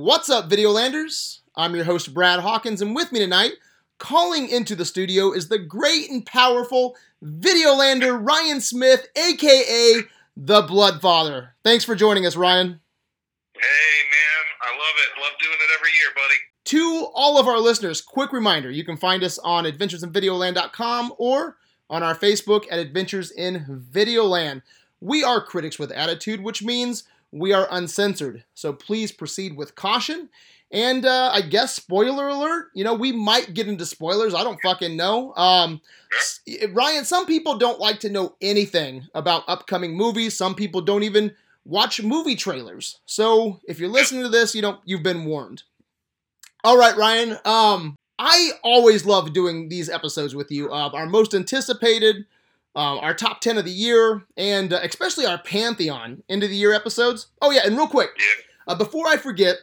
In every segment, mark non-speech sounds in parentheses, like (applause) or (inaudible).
What's up, Videolanders? I'm your host, Brad Hawkins, and with me tonight, calling into the studio, is the great and powerful Videolander Ryan Smith, aka the Bloodfather. Thanks for joining us, Ryan. Hey, man, I love it. Love doing it every year, buddy. To all of our listeners, quick reminder you can find us on adventuresinvideoland.com or on our Facebook at Adventures in Videoland. We are critics with attitude, which means we are uncensored. So please proceed with caution. And uh, I guess spoiler alert. You know, we might get into spoilers. I don't fucking know. Um, Ryan, some people don't like to know anything about upcoming movies. Some people don't even watch movie trailers. So if you're listening to this, you know you've been warned. All right, Ryan. Um, I always love doing these episodes with you. Uh, our most anticipated, um, our top 10 of the year, and uh, especially our Pantheon end of the year episodes. Oh, yeah, and real quick, uh, before I forget,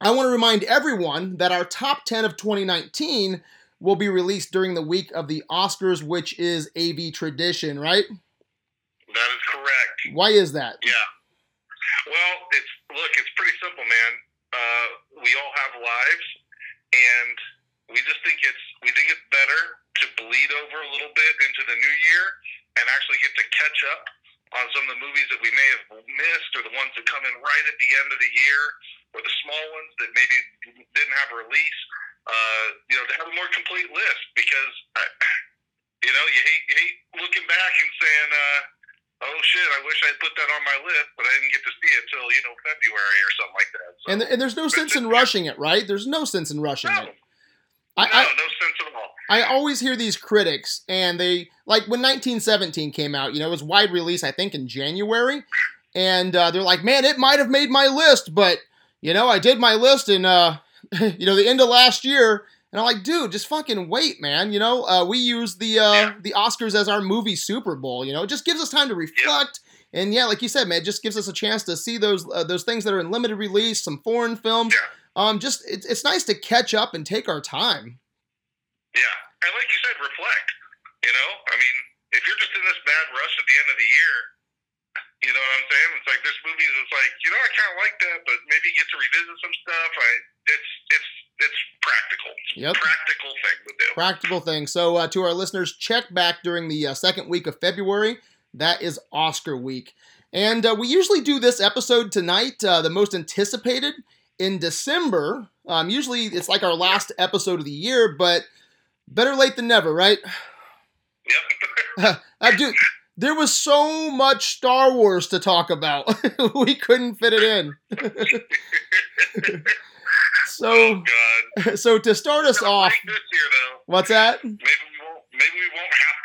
I want to remind everyone that our top 10 of 2019 will be released during the week of the Oscars, which is AV tradition, right? That is correct. Why is that? Yeah. Well, it's look, it's pretty simple, man. Uh, we all have lives, and we just think it's we think it's better to bleed over a little bit into the new year and actually get to catch up on some of the movies that we may have missed, or the ones that come in right at the end of the year, or the small ones that maybe didn't have a release. Uh, you know, to have a more complete list because, I, you know, you hate you hate looking back and saying. Uh, oh shit, I wish I put that on my list, but I didn't get to see it till, you know, February or something like that. So, And, and there's no sense in rushing it, right? There's no sense in rushing no, it. I, no, I, no sense at all. I always hear these critics, and they like when 1917 came out. You know, it was wide release, I think, in January, and uh, they're like, "Man, it might have made my list, but you know, I did my list in uh, (laughs) you know, the end of last year." And I'm like, dude, just fucking wait, man. You know, uh, we use the uh, Yeah. the Oscars as our movie Super Bowl. You know, it just gives us time to reflect. And yeah, like you said, man, it just gives us a chance to see those uh, those things that are in limited release, some foreign films. Yeah. Um, just it's, it's nice to catch up and take our time. Yeah, and like you said, reflect. You know, I mean, if you're just in this bad rush at the end of the year, you know what I'm saying? It's like there's movies. It's like you know, I kind of like that, but maybe you get to revisit some stuff. I, it's it's it's practical. It's Yep. Practical thing to do. practical thing. So uh, to our listeners, check back during the uh, second week of February. That is Oscar week, and uh, we usually do this episode tonight, uh, the most anticipated in December. Um, usually it's like our last episode of the year, but better late than never, right? Yep. (laughs) (laughs) Uh, dude, there was so much Star Wars to talk about, (laughs) we couldn't fit it in. so, oh God. so to start us off, year though. what's that? Maybe we won't. Maybe we won't have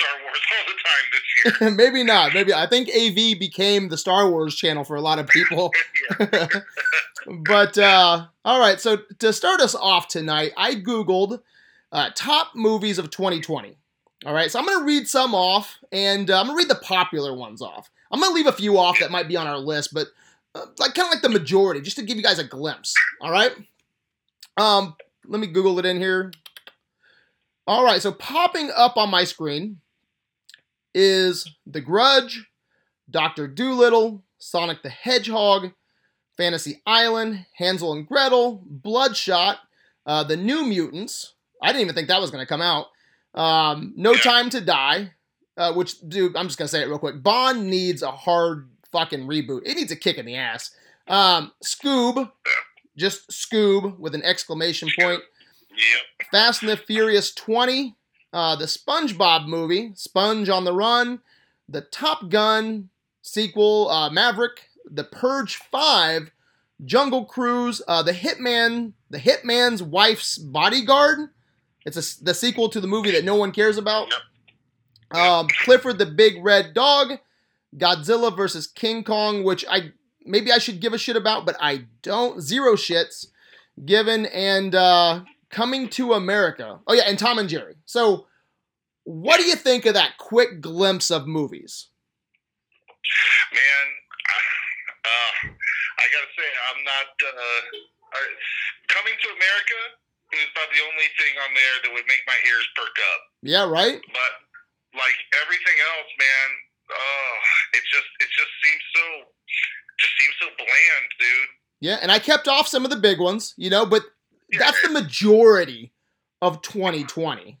Star Wars all the time this year. (laughs) Maybe not. Maybe I think AV became the Star Wars channel for a lot of people. (laughs) (laughs) but uh, all right, so to start us off tonight, I googled uh, top movies of 2020. All right, so I'm gonna read some off, and uh, I'm gonna read the popular ones off. I'm gonna leave a few off that might be on our list, but uh, like kind of like the majority, just to give you guys a glimpse. All right. Um, let me Google it in here. All right, so popping up on my screen is The Grudge, Doctor Dolittle, Sonic the Hedgehog, Fantasy Island, Hansel and Gretel, Bloodshot, uh, The New Mutants. I didn't even think that was going to come out. Um, no Time to Die, uh, which, dude, I'm just going to say it real quick. Bond needs a hard fucking reboot. It needs a kick in the ass. Um, Scoob, just Scoob with an exclamation point. Yep. Fast and the Furious 20, uh, the SpongeBob movie, Sponge on the Run, the Top Gun sequel, uh, Maverick, The Purge 5, Jungle Cruise, uh, the Hitman, the Hitman's Wife's Bodyguard. It's a, the sequel to the movie that no one cares about. Um, Clifford the Big Red Dog, Godzilla versus King Kong, which I maybe I should give a shit about, but I don't. Zero shits given and uh, Coming to America. Oh yeah, and Tom and Jerry. So, what do you think of that quick glimpse of movies? Man, uh, I gotta say, I'm not. Uh, coming to America is about the only thing on there that would make my ears perk up. Yeah, right. But like everything else, man, oh, it just it just seems so just seems so bland, dude. Yeah, and I kept off some of the big ones, you know, but that's the majority of 2020.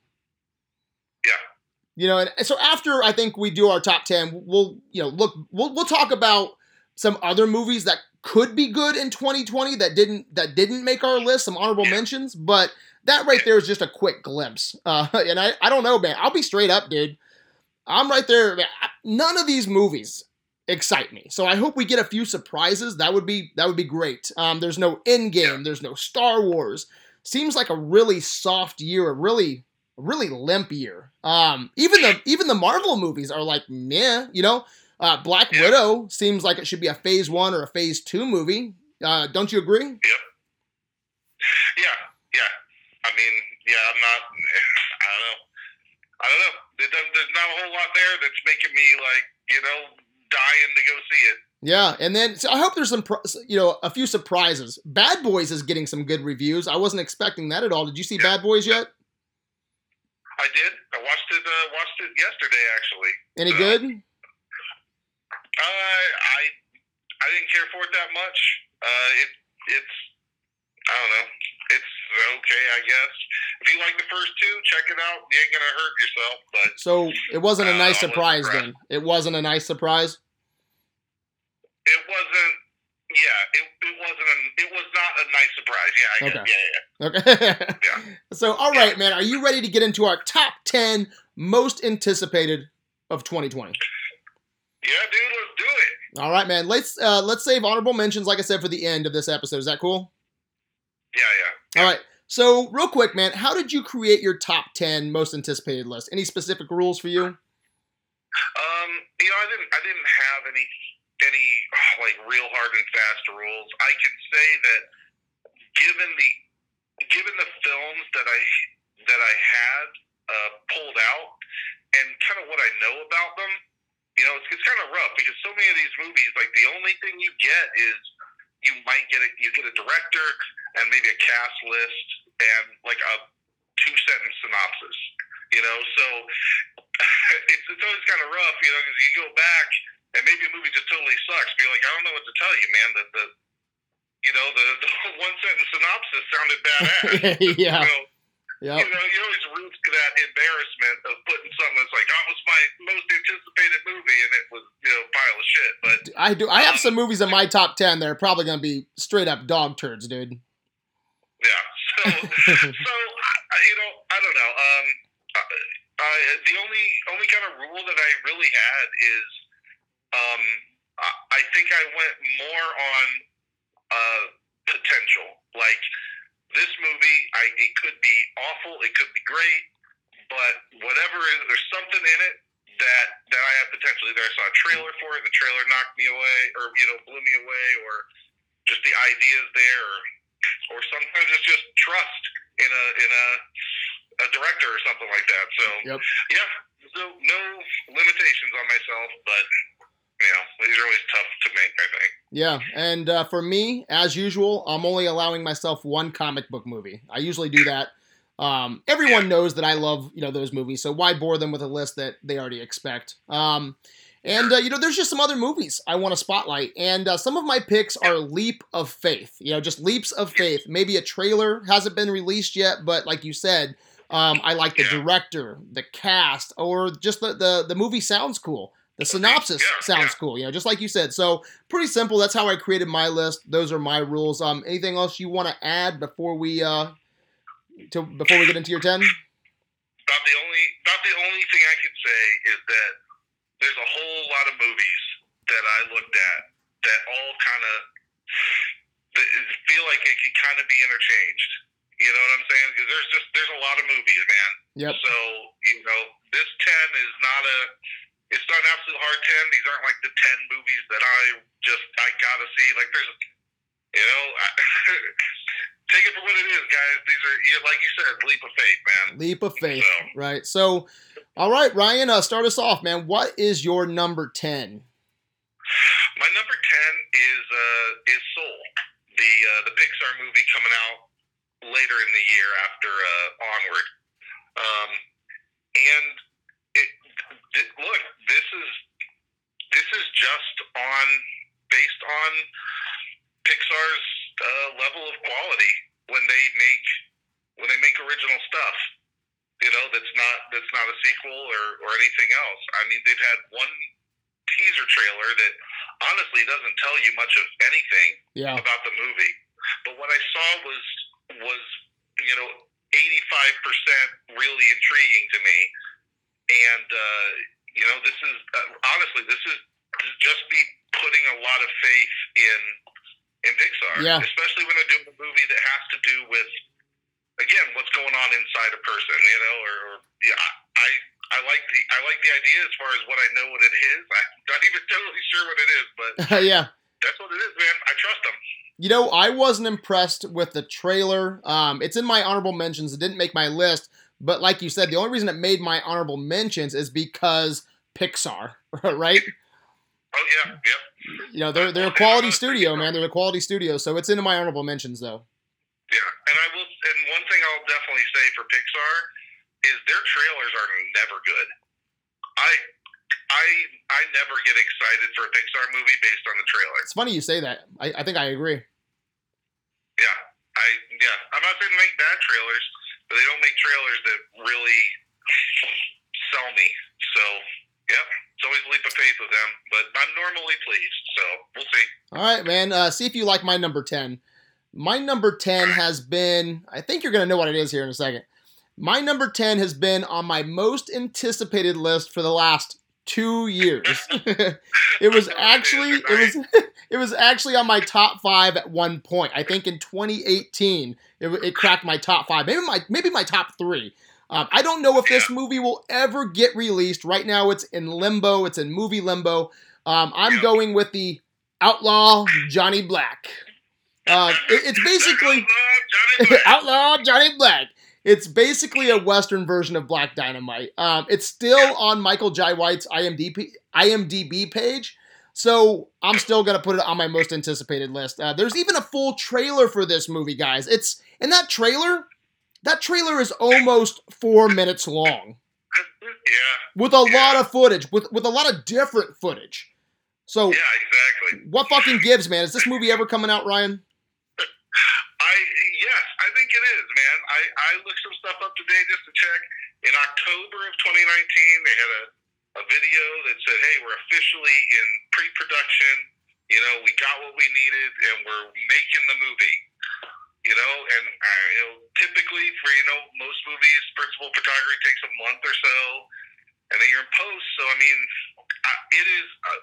Yeah. You know, and so after I think we do our top 10, we'll, you know, look we'll we'll talk about some other movies that could be good in 2020 that didn't that didn't make our list, some honorable Yeah. mentions, but that right there is just a quick glimpse. Uh, (laughs) and I, I don't know, man. I'll be straight up, dude. I'm right there. man. None of these movies excite me. So I hope we get a few surprises. That would be that would be great. Um, there's no Endgame. Yeah. There's no Star Wars. Seems like a really soft year, a really really limp year. Um, even the even the Marvel movies are like meh. You know, uh, Black Yeah. Widow seems like it should be a Phase One or a Phase Two movie. Uh, don't you agree? Yep. Yeah, yeah. I mean, yeah, I'm not. (laughs) I don't know. I don't know. There's not a whole lot there that's making me like, you know, dying to go see it. Yeah, and then so I hope there's some, you know, a few surprises. Bad Boys is getting some good reviews. I wasn't expecting that at all. Did you see Yeah. Bad Boys yet? I did. I watched it. Uh, watched it yesterday, actually. Any Uh, good? Uh, I I didn't care for it that much. Uh, it it's I don't know. Okay, I guess. If you like the first two, check it out. You ain't gonna hurt yourself, but So it wasn't a Uh, nice wasn't surprise then. It wasn't a nice surprise. it wasn't. Yeah, it, it wasn't. A, it was not a nice surprise. Yeah, I guess. Okay. Yeah, yeah. Okay. (laughs) Yeah. So all right, man, are you ready to get into our top ten most anticipated of 2020? Yeah, dude, let's do it. All right, man. Let's uh, let's save honorable mentions, like I said, for the end of this episode. Is that cool? Yeah, yeah. All right. So real quick, man, how did you create your top ten most anticipated list? Any specific rules for you? Um, you know, I didn't. I didn't have any any (sighs) like real hard and fast rules. I can say that given the given the films that I that I had uh, pulled out and kind of what I know about them, you know, it's, it's kind of rough because so many of these movies, like the only thing you get is you might get a you get a director and maybe a cast list and like a two sentence synopsis. You know, so (laughs) it's it's always kind of rough, you know, because you go back and maybe a movie just totally sucks. Be like, I don't know what to tell you, man. That the you know the, (laughs) the one sentence synopsis sounded badass. (laughs) yeah. So, Yep. you know, you always root to that embarrassment of putting something that's like, oh, it was my most anticipated movie, and it was you know a pile of shit. But I do. I have some movies in my top ten that are probably going to be straight up dog turds, dude. yeah, (laughs) so (laughs) so I, you know, I don't know. Um, I, I, the only only kind of rule that I really had is, um, I, I think I went more on uh, potential. Like this movie, I it could be awful, it could be great, but whatever it is, there's something in it that that I have potential. Either I saw a trailer for it, the trailer knocked me away, or you know, blew me away, or just the ideas there, or, or sometimes it's just trust in a in a a director or something like that. So Yep. yeah, so no limitations on myself, but you know these are always tough to make. I think. Yeah, and uh, for me, as usual, I'm only allowing myself one comic book movie. I usually do that. Um, everyone knows that I love you know those movies, so why bore them with a list that they already expect? Um, and uh, you know, there's just some other movies I want to spotlight, and uh, some of my picks are leap of faith. You know, just leaps of faith. Maybe a trailer hasn't been released yet, but like you said, um, I like the Yeah. director, the cast, or just the the, the movie sounds cool. The synopsis Yeah, sounds yeah. cool, you know, just like you said. So pretty simple. That's how I created my list. Those are my rules. Um, anything else you want to add before we uh, to before we get into your ten? About the only about the only thing I could say is that there's a whole lot of movies that I looked at that all kind of feel like it could kind of be interchanged. You know what I'm saying? Because there's just there's a lot of movies, man. Yep. So you know, this ten is not a it's not an absolute hard ten. These aren't like the ten movies that I just I gotta see. Like there's you know, I, (laughs) take it for what it is, guys. These are like you said, leap of faith, man. Leap of faith, So, right? So, all right, Ryan, uh, start us off, man. What is your number ten? my number ten is uh is Soul, the uh, the Pixar movie coming out later in the year after uh, Onward. Um, and th- look, this is this is just on based on Pixar's uh, level of quality when they make when they make original stuff. You know, that's not that's not a sequel or, or anything else. I mean, they've had one teaser trailer that honestly doesn't tell you much of anything Yeah. about the movie. But what I saw was was you know eighty five percent really intriguing to me, and uh, you know this is uh, honestly this is just me putting a lot of faith in in Pixar, Yeah. especially when they're doing a movie that has to do with again what's going on inside a person, you know, or, or yeah, I. I like the I like the idea as far as what I know what it is. (laughs) I'm not even totally sure what it is, but (laughs) yeah. that's what it is, man. I trust them. You know, I wasn't impressed with the trailer. Um, it's in my honorable mentions. It didn't make my list, but like you said, the only reason it made my honorable mentions is because Pixar, (laughs) right? Oh yeah, yep. You know, they're they're a quality studio, man. They're a quality studio, so it's into my honorable mentions though. Yeah, and I will. And one thing I'll definitely say for Pixar is their trailers are never good. I, I, I never get excited for a Pixar movie based on the trailer. It's funny you say that. I, I think I agree. Yeah, I yeah. I'm not saying make bad trailers, but they don't make trailers that really sell me. So, yep, it's always a leap of faith with them. But I'm normally pleased. So we'll see. All right, man. Uh, see if you like my number 10. My number 10 has been, I think you're going to know what it is here in a second. My number 10 has been on my most anticipated list for the last two years. (laughs) (laughs) it was actually it was (laughs) it was actually on my top five at one point. I think in 2018 it, it cracked my top five, maybe my maybe my top three. Um, I don't know if this movie will ever get released. Right now, it's in limbo. It's in movie limbo. Um, I'm going with the Outlaw Johnny Black. Uh, it- it's basically Outlaw Johnny Black. Outlaw Johnny Black. It's basically a Western version of Black Dynamite. Um, it's still on Michael Jai White's IMDb IMDb page, so I'm still gonna put it on my most anticipated list. Uh, there's even a full trailer for this movie, guys. It's in that trailer. That trailer is almost four minutes long, yeah, with a lot of footage, with with a lot of different footage. So, yeah, exactly. what fucking gives, man? Is this movie ever coming out, Ryan? I yes, I think it is, man. I I looked some stuff up today just to check. In October of 2019, they had a a video that said, "Hey, we're officially in pre-production. You know, we got what we needed, and we're making the movie." You know, and uh, you know, typically for you know most movies, principal photography takes a month or so, and then you're in post. So I mean, uh, it is. Uh,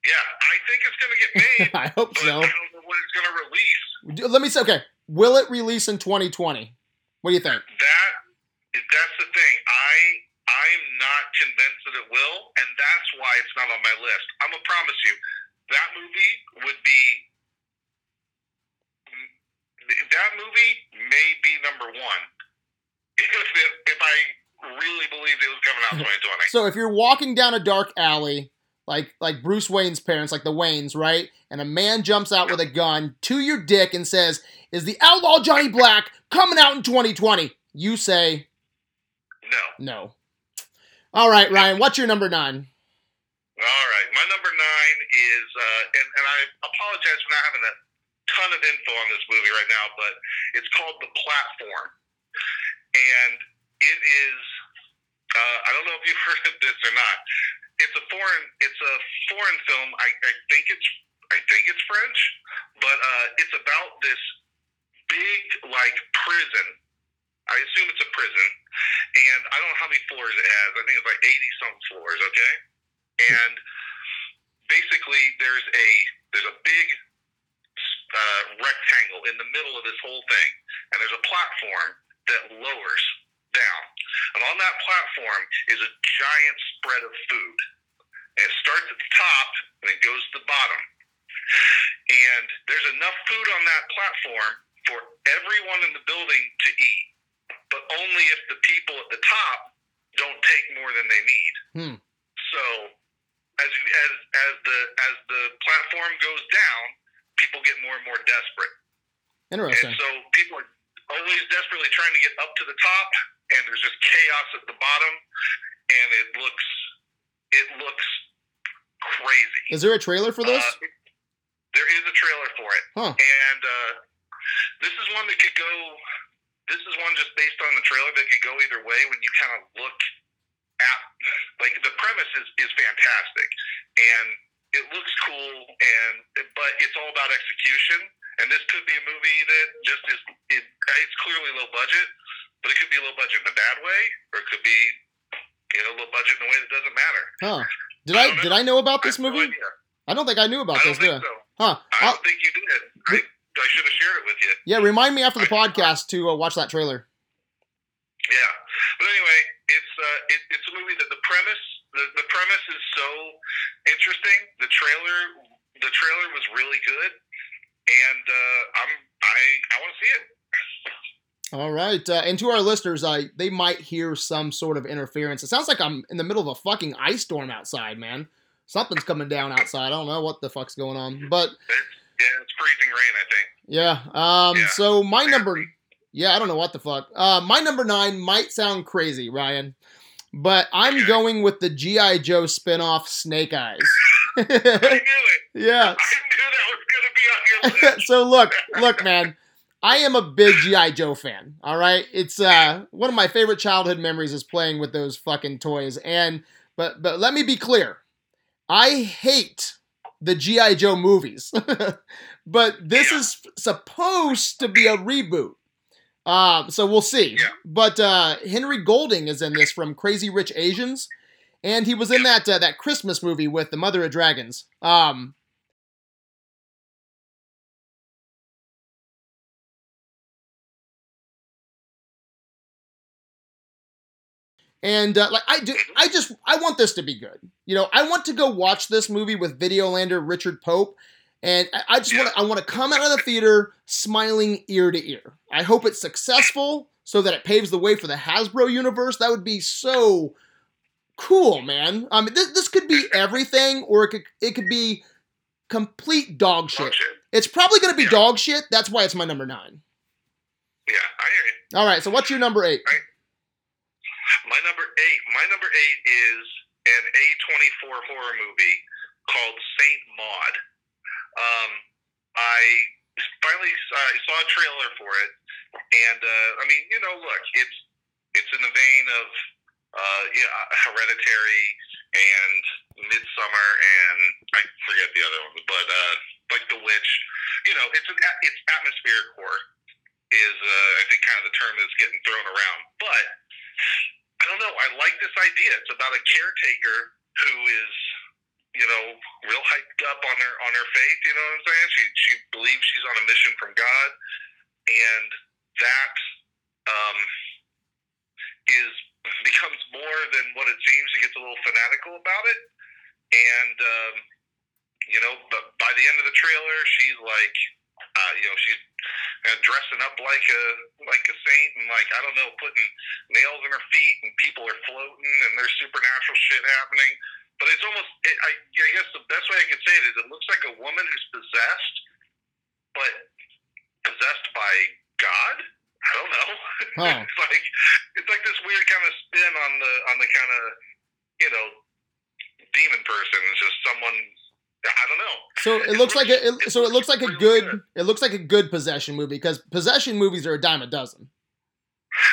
yeah, I think it's going to get (laughs) made, I hope so. I when it's going to release. Let me say, okay, will it release in 2020? What do you think? That that's the thing. I I'm not convinced that it will, and that's why it's not on my list. I'm gonna promise you, that movie would be that movie may be number one (laughs) if it, if I really believed it was coming out 2020. (laughs) So if you're walking down a dark alley, like like Bruce Wayne's parents, like the Waynes, right? And a man jumps out with a gun to your dick and says, "Is the outlaw Johnny Black coming out in 2020?" You say No. no. All right, Ryan, what's your number nine? All right, my number nine is, uh, and, and I apologize for not having a ton of info on this movie right now, but it's called The Platform, and it is. Uh, I don't know if you've (laughs) heard of this or not. It's a foreign. It's a foreign film. I, I think it's. I think it's French, but uh, it's about this big like prison. I assume it's a prison, and I don't know how many floors it has. I think it's like eighty some floors. Okay and basically there's a there's a big uh, rectangle in the middle of this whole thing, and there's a platform that lowers down, on that platform is a giant spread of food. And it starts at the top and it goes to the bottom, and there's enough food on that platform for everyone in the building to eat, but only if the people at the top don't take more than they need. Hmm. So as as as the as the platform goes down, people get more and more desperate, Interesting. and so people are always desperately trying to get up to the top, and there's just chaos at the bottom, and it looks it looks crazy. Is there a trailer for this? Uh, there is a trailer for it, Huh. And uh, this is one that could go. This is one just based on the trailer that could go either way. When you kind of look at, like, the premise is is fantastic, and it looks cool, and but it's all about execution. And this could be a movie that just is. It, it's clearly low budget, but it could be a low budget in a bad way, or it could be you know low budget in a way that doesn't matter. Huh. Did I did I know about this I have no movie? I don't think I knew about I this. Did think so. Huh. I I'll- don't think you did. I, I should have shared it with you. yeah, remind me after the podcast to uh, watch that trailer. Yeah, but anyway, it's uh, it, it's a movie that the premise the, the premise is so interesting. The trailer the trailer was really good, and uh, I'm I I want to see it. All right, uh, and to our listeners, uh, they might hear some sort of interference. It sounds like I'm in the middle of a fucking ice storm outside, man. Something's coming down outside. I don't know what the fuck's going on, but Yeah, it's freezing rain. I think. yeah. Um, Yeah. so my number, yeah, I don't know what the fuck. Uh, my number nine might sound crazy, Ryan, but I'm Okay. going with the GI Joe spinoff, Snake Eyes. (laughs) I knew it. (laughs) yeah. I knew that was gonna be on your list. (laughs) so look, look, man. I am a big GI Joe fan. All right, it's uh one of my favorite childhood memories is playing with those fucking toys. And but but let me be clear, I hate the GI Joe movies, (laughs) but this Yeah. is supposed to be a reboot. Um, so we'll see. Yeah. But uh, Henry Golding is in this from Crazy Rich Asians, and he was in that uh, that Christmas movie with the Mother of Dragons. Um, And uh, like I do, I just I want this to be good. You know, I want to go watch this movie with Videolander Richard Pope, and I, I just want to I want to come out of the theater smiling ear to ear. I hope it's successful so that it paves the way for the Hasbro universe. That would be so cool, man. I mean, this, this could be everything, or it could it could be complete dog shit. Dog shit. It's probably going to be Yeah. dog shit. That's why it's my number nine. Yeah, I hear you. All right, so what's your number eight? My number eight. My number eight is an A24 horror movie called Saint Maud. Um, I finally uh, saw a trailer for it, and uh, I mean, you know, look, it's it's in the vein of uh, yeah, Hereditary and Midsommar, and I forget the other one, but uh, like The Witch. You know, it's an it's atmospheric horror is uh, I think kind of the term that's getting thrown around, but. Don't know. I like this idea. It's about a caretaker who is, you know, real hyped up on her on her faith. You know what I'm saying? She she believes she's on a mission from God, and that um, is becomes more than what it seems. She gets a little fanatical about it, and um, you know, but by the end of the trailer, she's like, uh, you know, she's uh, dressing up like a like a saint and like I don't know, putting nails in her feet and people are floating and there's supernatural shit happening. But it's almost, it, I, I guess the best way I could say it is it looks like a woman who's possessed, but possessed by God. I don't know. Huh. (laughs) it's like it's like this weird kind of spin on the on the kind of you know demon person. It's just someone. I don't know. So it looks like a, it, so it it looks like a good it looks like a good possession movie because possession movies are a dime a dozen.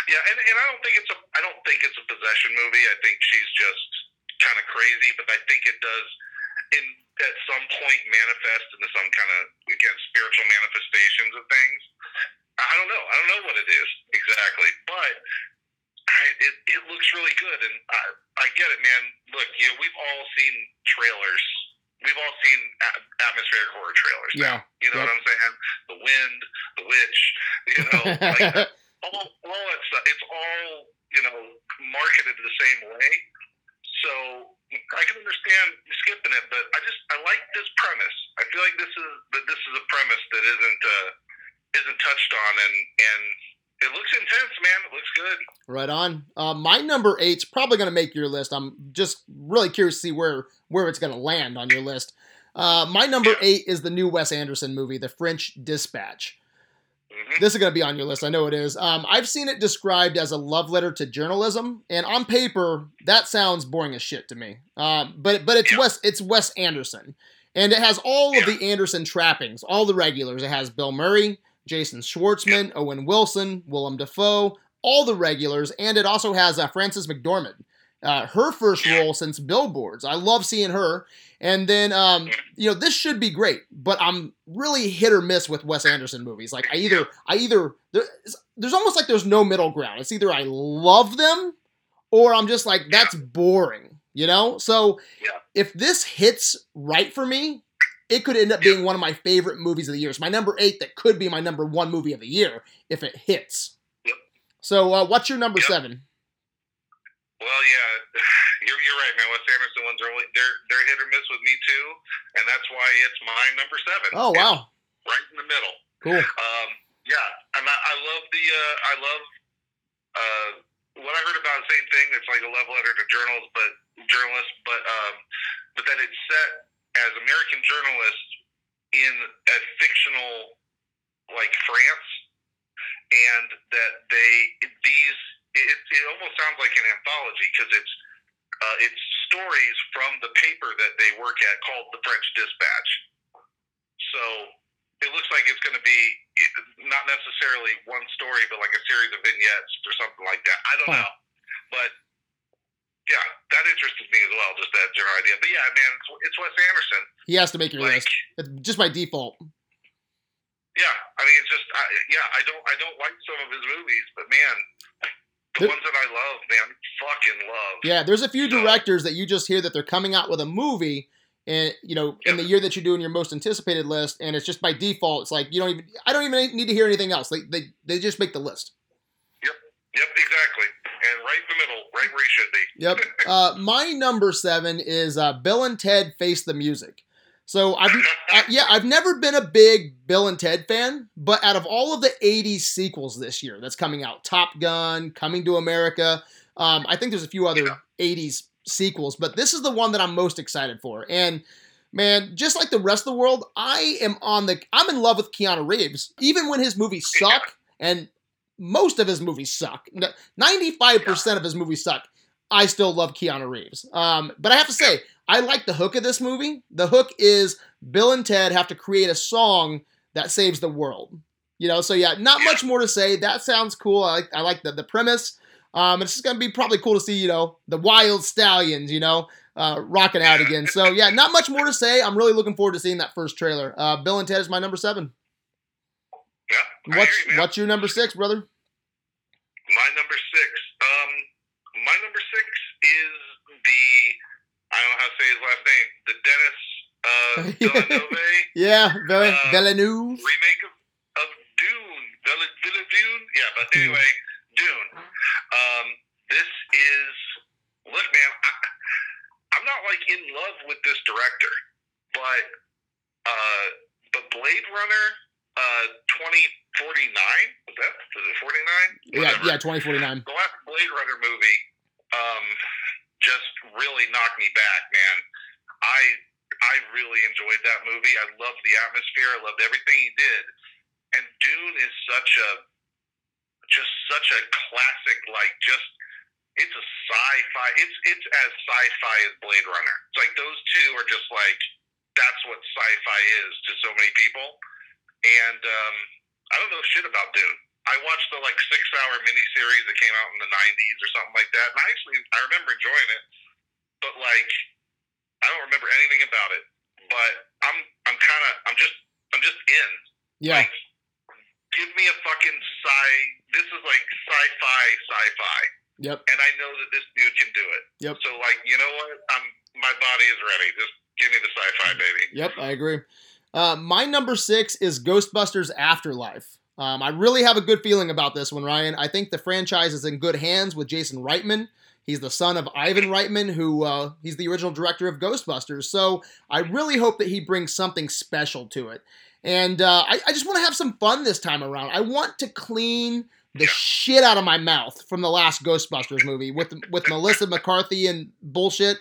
Yeah, and, and I don't think it's a I don't think it's a possession movie. I think she's just kind of crazy, but I think it does in at some point manifest into some kind of again spiritual manifestations of things. I don't know. I don't know what it is exactly, but I, it it looks really good, and I I get it, man. Look, you know, we've all seen trailers. We've all seen atmospheric horror trailers. Yeah. Now. You know Yep. what I'm saying? The Wind, The Witch. You know, like (laughs) all, all that stuff. It's all you know marketed the same way. So I can understand skipping it, but I just I like this premise. I feel like this is that this is a premise that isn't uh, isn't touched on, and and it looks intense, man. It looks good. right on. Uh, my number eight's probably gonna make your list. I'm just really curious to see where where it's gonna land on your list. Uh, my number eight is the new Wes Anderson movie, The French Dispatch. hmm This is going to be on your list. I know it is. Um, I've seen it described as a love letter to journalism, and on paper, that sounds boring as shit to me. Um, but but it's Yeah. Wes it's Wes Anderson, And it has all of the Anderson trappings, all the regulars. It has Bill Murray, Jason Schwartzman, Owen Wilson, Willem Dafoe, all the regulars, and it also has uh, Frances McDormand. Uh, her first role since Billboards. I love seeing her. And then, um, you know, this should be great, but I'm really hit or miss with Wes Anderson movies. Like I either, I either there's, there's almost like there's no middle ground. It's either I love them, or I'm just like that's boring. You know. So if this hits right for me, it could end up being one of my favorite movies of the year. It's my number eight that could be my number one movie of the year if it hits. So uh, what's your number seven? Well, yeah, (sighs) you're, you're right, man. Wes Anderson ones are only, they're they're hit or miss with me too, and that's why it's my number seven. Oh It's wow, right in the middle. cool. Um, yeah, and I, I love the uh, I love uh, what I heard about the same thing. It's like a love letter to journals, but journalists, but um, but that it's set as American journalists in a fictional like France, and that they these it, it almost sounds like an anthology because it's uh, it's stories from the paper that they work at called the French Dispatch. So it looks like it's going to be not necessarily one story, but like a series of vignettes or something like that. I don't Huh. know, but yeah, that interested me as well. Just that general idea. But yeah, man, it's, it's Wes Anderson. He has to make your Like, list just by default. yeah, I mean, it's just, I, yeah, I don't, I don't like some of his movies, but man, the ones that I love, man, fucking love. Yeah, there's a few directors that you just hear that they're coming out with a movie, and you know, in the year that you're doing your most anticipated list, and it's just by default, it's like you don't even, I don't even need to hear anything else. They they, they just make the list. Yep, yep, exactly. And right in the middle, right where he should be. Yep. (laughs) Uh, my number seven is uh, Bill and Ted Face the Music. So I've uh, yeah, I've never been a big Bill and Ted fan, but out of all of the '80s sequels this year that's coming out, Top Gun, Coming to America, um, I think there's a few other Yeah. '80s sequels, but this is the one that I'm most excited for. And man, just like the rest of the world, I am on the I'm in love with Keanu Reeves, even when his movies suck, and most of his movies suck. Ninety-five percent of his movies suck. I still love Keanu Reeves. Um, but I have to say, I like the hook of this movie. The hook is Bill and Ted have to create a song that saves the world. You know, so yeah, not much more to say. That sounds cool. I like I like the, the premise. Um, it's just gonna be probably cool to see, you know, the wild stallions, you know, uh, rocking out again. So yeah, not much more to say. I'm really looking forward to seeing that first trailer. Uh, Bill and Ted is my number seven. Yeah. What's you, what's your number six, brother? My number six. Um, my number six is the I don't know how to say his last name. The Dennis uh, (laughs) Villeneuve Yeah, Vill- Uh, Villeneuve. remake of, of Dune. Villa Dune. Yeah, but anyway, Dune. Um, this is look, man. I, I'm not like in love with this director, but uh, but Blade Runner. Uh, 2049 was that? Was it 49? Yeah, yeah, 2049. the last Blade Runner movie um, just really knocked me back, man. I I really enjoyed that movie. I loved the atmosphere. I loved everything he did. And Dune is such a just such a classic, like just it's a sci-fi. It's it's as sci-fi as Blade Runner. It's like those two are just like that's what sci-fi is to so many people. And um, I don't know shit about Dune. I watched the like six hour miniseries that came out in the '90s or something like that, and I actually I remember enjoying it, but like I don't remember anything about it. But I'm I'm kind of I'm just I'm just in. Yeah, Like, give me a fucking sci. This is like sci-fi, sci-fi, yep, and I know that this dude can do it. Yep. So like, you know what? I'm my body is ready. Just give me the sci-fi, baby. Yep. I agree. Uh, my number six is Ghostbusters Afterlife. Um, I really have a good feeling about this one, Ryan. I think the franchise is in good hands with Jason Reitman. He's the son of Ivan Reitman, who uh, he's the original director of Ghostbusters. So I really hope that he brings something special to it. And uh, I, I just want to have some fun this time around. I want to clean the Yeah. shit out of my mouth from the last Ghostbusters movie with with Melissa McCarthy and bullshit.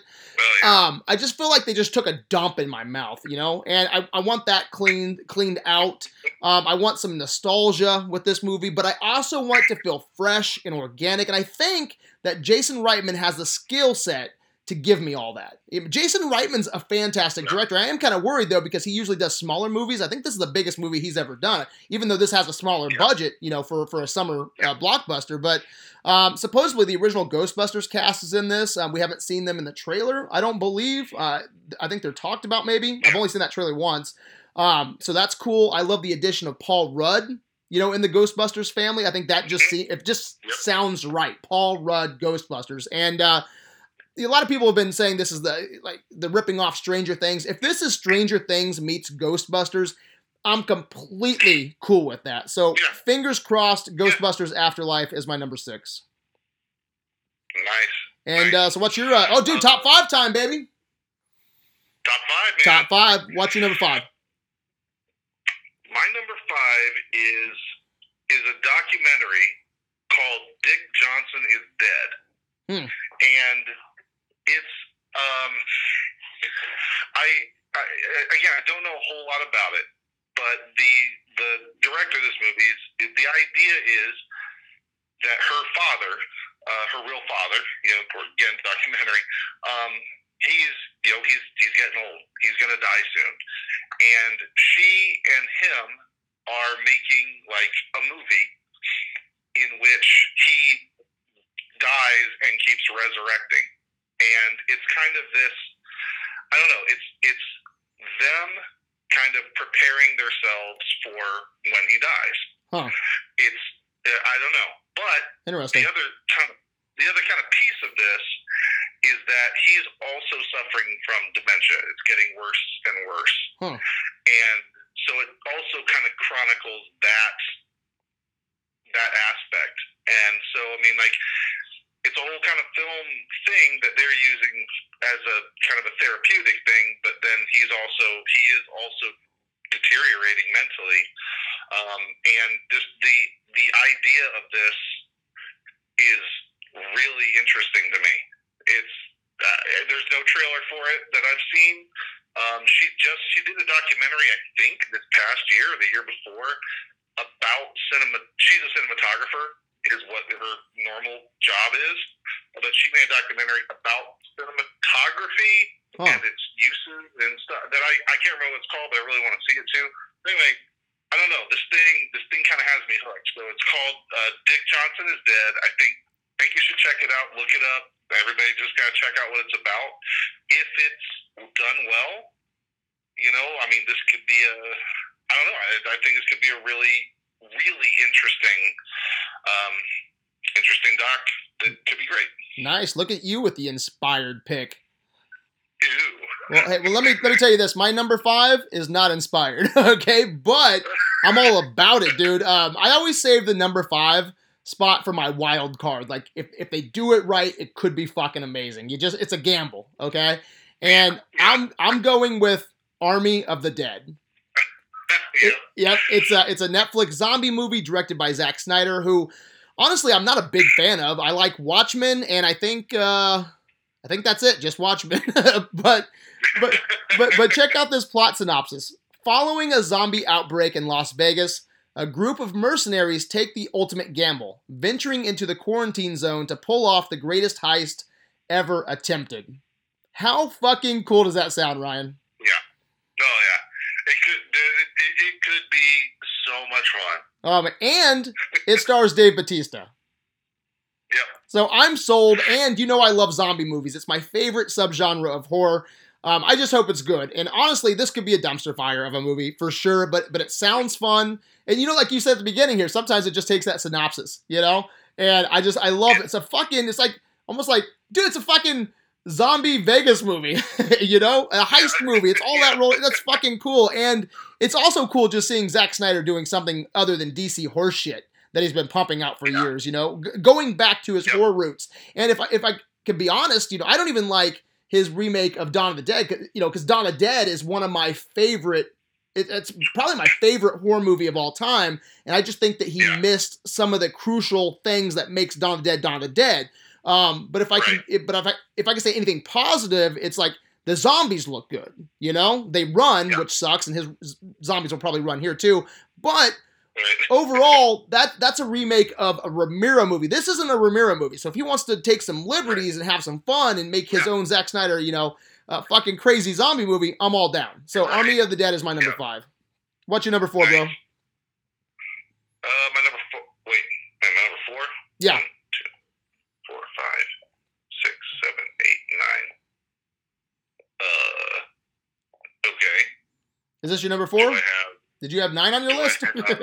Yeah. Um, I just feel like they just took a dump in my mouth, you know, and I, I want that cleaned cleaned out. Um, I want some nostalgia with this movie, but I also want it to feel fresh and organic. And I think that Jason Reitman has the skill set to give me all that. Jason Reitman's a fantastic director. I am kind of worried though because he usually does smaller movies. I think this is the biggest movie he's ever done, even though this has a smaller yeah. budget, you know, for for a summer uh, blockbuster. But um, supposedly the original Ghostbusters cast is in this. Um, we haven't seen them in the trailer. I don't believe. Uh, I think they're talked about maybe. I've only seen that trailer once. Um, so that's cool. I love the addition of Paul Rudd. You know, in the Ghostbusters family, I think that just mm-hmm. see, it just sounds right. Paul Rudd, Ghostbusters, and uh, a lot of people have been saying this is the like the ripping off Stranger Things. If this is Stranger Things meets Ghostbusters, I'm completely cool with that. So yeah. fingers crossed, Ghostbusters yeah. Afterlife is my number six. Nice. And uh, so what's your uh, oh dude top five time baby? Top five man. Top five. What's your number five? My number five is is a documentary called Dick Johnson is Dead. Hmm. And it's um, I, I again I don't know a whole lot about it, but the the director of this movie is the idea is that her father, uh, her real father, you know, again documentary, um, he's you know he's he's getting old. He's gonna die soon, and she and him are making like a movie in which he dies and keeps resurrecting and it's kind of this I don't know, it's it's them kind of preparing themselves for when he dies. Huh. It's uh, I don't know, but Interesting. the other kind of the other kind of piece of this is that he's also suffering from dementia. It's getting worse and worse, huh. and so it also kind of chronicles that that aspect. And so I mean, like it's a whole kind of film thing that they're using as a kind of a therapeutic thing, but then he's also he is also deteriorating mentally, um, and just the the idea of this is really interesting to me. It's uh, there's no trailer for it that I've seen. Um, she just she did a documentary, I think, this past year or the year before about cinema. She's a cinematographer, is what her normal job is. But she made a documentary about cinematography huh. and its uses and stuff that I, I can't remember what it's called, but I really want to see it too. Anyway, I don't know. This thing this thing kind of has me hooked. So it's called uh, Dick Johnson is Dead. I think I think you should check it out. Look it up. Everybody just gotta check out what it's about. If it's done well, you know, I mean, this could be a I don't know. I, I think this could be a really really interesting, um, interesting doc that could be great. Nice. Look at you with the inspired pick. Ew. Well, hey, well, let me let me tell you this. My number five is not inspired, (laughs) okay, but I'm all about it, dude. Um, I always save the number five spot for my wild card. Like, if if they do it right, it could be fucking amazing. You just, it's a gamble, okay. And I'm I'm going with Army of the Dead. Yeah. yep, it's a it's a Netflix zombie movie directed by Zack Snyder, who honestly I'm not a big fan of. I like Watchmen, and I think uh, I think that's it, just Watchmen. (laughs) but but but but check out this plot synopsis. Following a zombie outbreak in Las Vegas, a group of mercenaries take the ultimate gamble, venturing into the quarantine zone to pull off the greatest heist ever attempted. How fucking cool does that sound, Ryan? Yeah. Oh yeah. It could it, it could be so much fun. Um, and it stars Dave Batista. Yep. So I'm sold, and you know I love zombie movies. It's my favorite subgenre of horror. Um, I just hope it's good. And honestly, this could be a dumpster fire of a movie for sure. But but it sounds fun. And you know, like you said at the beginning here, sometimes it just takes that synopsis, you know. And I just I love it. It's a fucking. It's like almost like dude, it's a fucking zombie Vegas movie, (laughs) you know, a heist movie. It's all that role. That's fucking cool. And it's also cool just seeing Zack Snyder doing something other than DC horseshit that he's been pumping out for yeah. years, you know, G- going back to his yep. horror roots. And if I, if I could be honest, you know, I don't even like his remake of Dawn of the Dead, you know, because Dawn of the Dead is one of my favorite. It, it's probably my favorite horror movie of all time, and I just think that he yeah. missed some of the crucial things that makes Dawn of the Dead Dawn of the Dead. Um, but if I can, but if I if I can say anything positive, it's like the zombies look good. You know, they run, yeah. which sucks, and his zombies will probably run here too. But (laughs) overall, that that's a remake of a Romero movie. This isn't a Romero movie. So if he wants to take some liberties and have some fun and make his Yeah. own Zack Snyder, you know, uh, fucking crazy zombie movie, I'm all down. So Right. Army of the Dead is my number Yeah. five. What's your number four, bro? Uh, my number four. Wait, my number four. Yeah. One, two, four, five, six, seven, eight, nine. Uh. Okay. Is this your number four? I have? Did you have nine on your Do list? (laughs) Did something?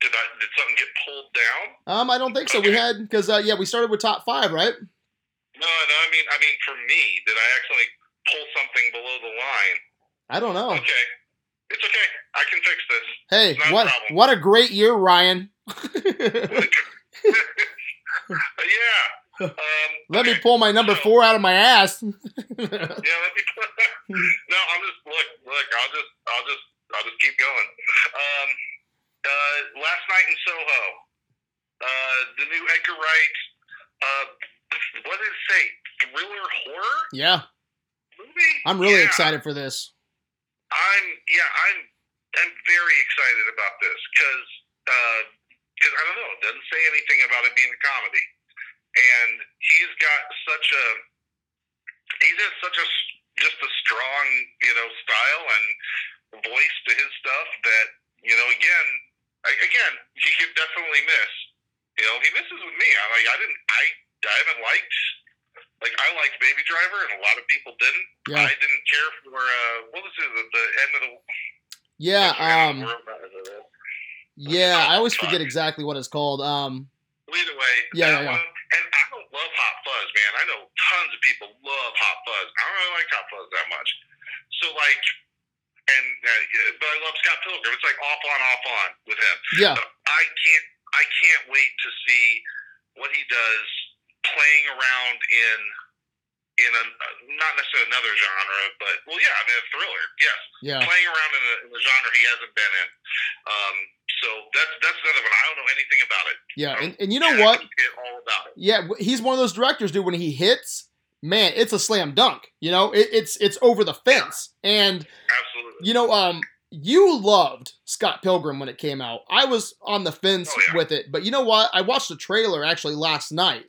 Did I? Did something get pulled down? um, I don't think so. We had because uh, yeah, we started with top five, right? No, no. I mean, I mean, for me, did I actually pull something below the line? I don't know. Okay. It's okay. I can fix this. Hey, Not a what what a great year, Ryan. (laughs) (laughs) yeah. Um, Let me pull my number So- four out of my ass. (laughs) Yeah, let me. (laughs) no, I'm just look, look. I'll just, I'll just, I'll just keep going. Um, uh, last night in Soho, uh, the new Edgar Wright. Uh, what did it say? Thriller horror yeah, movie. I'm really Yeah. excited for this. I'm yeah, I'm I'm very excited about this because because I don't know, it doesn't say anything about it being a comedy, and he's got such a he's has such a just a strong you know style and voice to his stuff that you know again I, again he could definitely miss. You know, he misses with me. I like I didn't I I haven't liked. Like I liked Baby Driver, and a lot of people didn't. Yeah, I didn't care for uh, what was it? The, the end of the yeah, the end of um, yeah. I always forget exactly what it's called. Um, Either way, Yeah, yeah, yeah. and I don't love Hot Fuzz, man. I know tons of people love Hot Fuzz. I don't really like Hot Fuzz that much. So like, and uh, but I love Scott Pilgrim. It's like off on, off on with him. yeah, So I can't, I can't wait to see what he does playing around in in a not necessarily another genre, but well, yeah, I mean a thriller, yes. yeah. playing around in a, in a genre he hasn't been in. Um, so that's that's another one. I don't know anything about it. Yeah, and, and you know what? all about it. Yeah, he's one of those directors, dude. When he hits, man, it's a slam dunk. You know, it, it's it's over the fence. And Absolutely. you know, um, you loved Scott Pilgrim when it came out. I was on the fence Oh, yeah. with it, but you know what? I watched the trailer actually last night,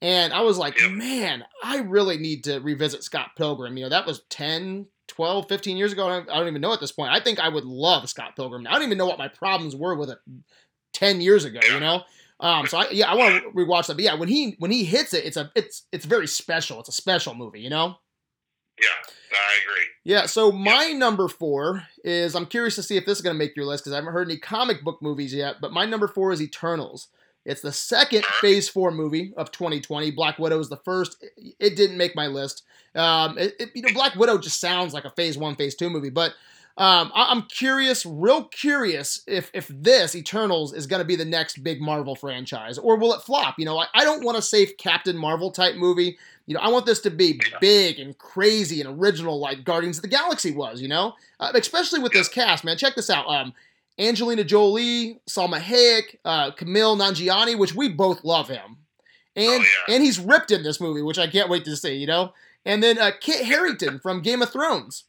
and I was like, Yep. man, I really need to revisit Scott Pilgrim. You know, that was 10, 12, 15 years ago. I don't, I don't even know at this point. I think I would love Scott Pilgrim. I don't even know what my problems were with it 10 years ago, you know? Um, so I, yeah, I want to rewatch that. But yeah, when he when he hits it, it's a it's it's very special. It's a special movie, you know. Yeah, I agree. Yeah. So my number four is I'm curious to see if this is gonna make your list because I haven't heard any comic book movies yet. But my number four is Eternals. It's the second Phase Four movie of 2020. Black Widow is the first. It, it didn't make my list. Um, it, it- you know, Black Widow just sounds like a Phase One, Phase Two movie, but um, I, I'm curious, real curious, if if this Eternals is going to be the next big Marvel franchise, or will it flop? You know, I, I don't want a safe Captain Marvel type movie. You know, I want this to be big and crazy and original, like Guardians of the Galaxy was. You know, uh, especially with this cast, man. Check this out. Um, Angelina Jolie, Salma Hayek, uh, Kumail Nanjiani, which we both love him, and Oh, yeah. and he's ripped in this movie, which I can't wait to see. You know, and then uh, Kit Harington from Game of Thrones.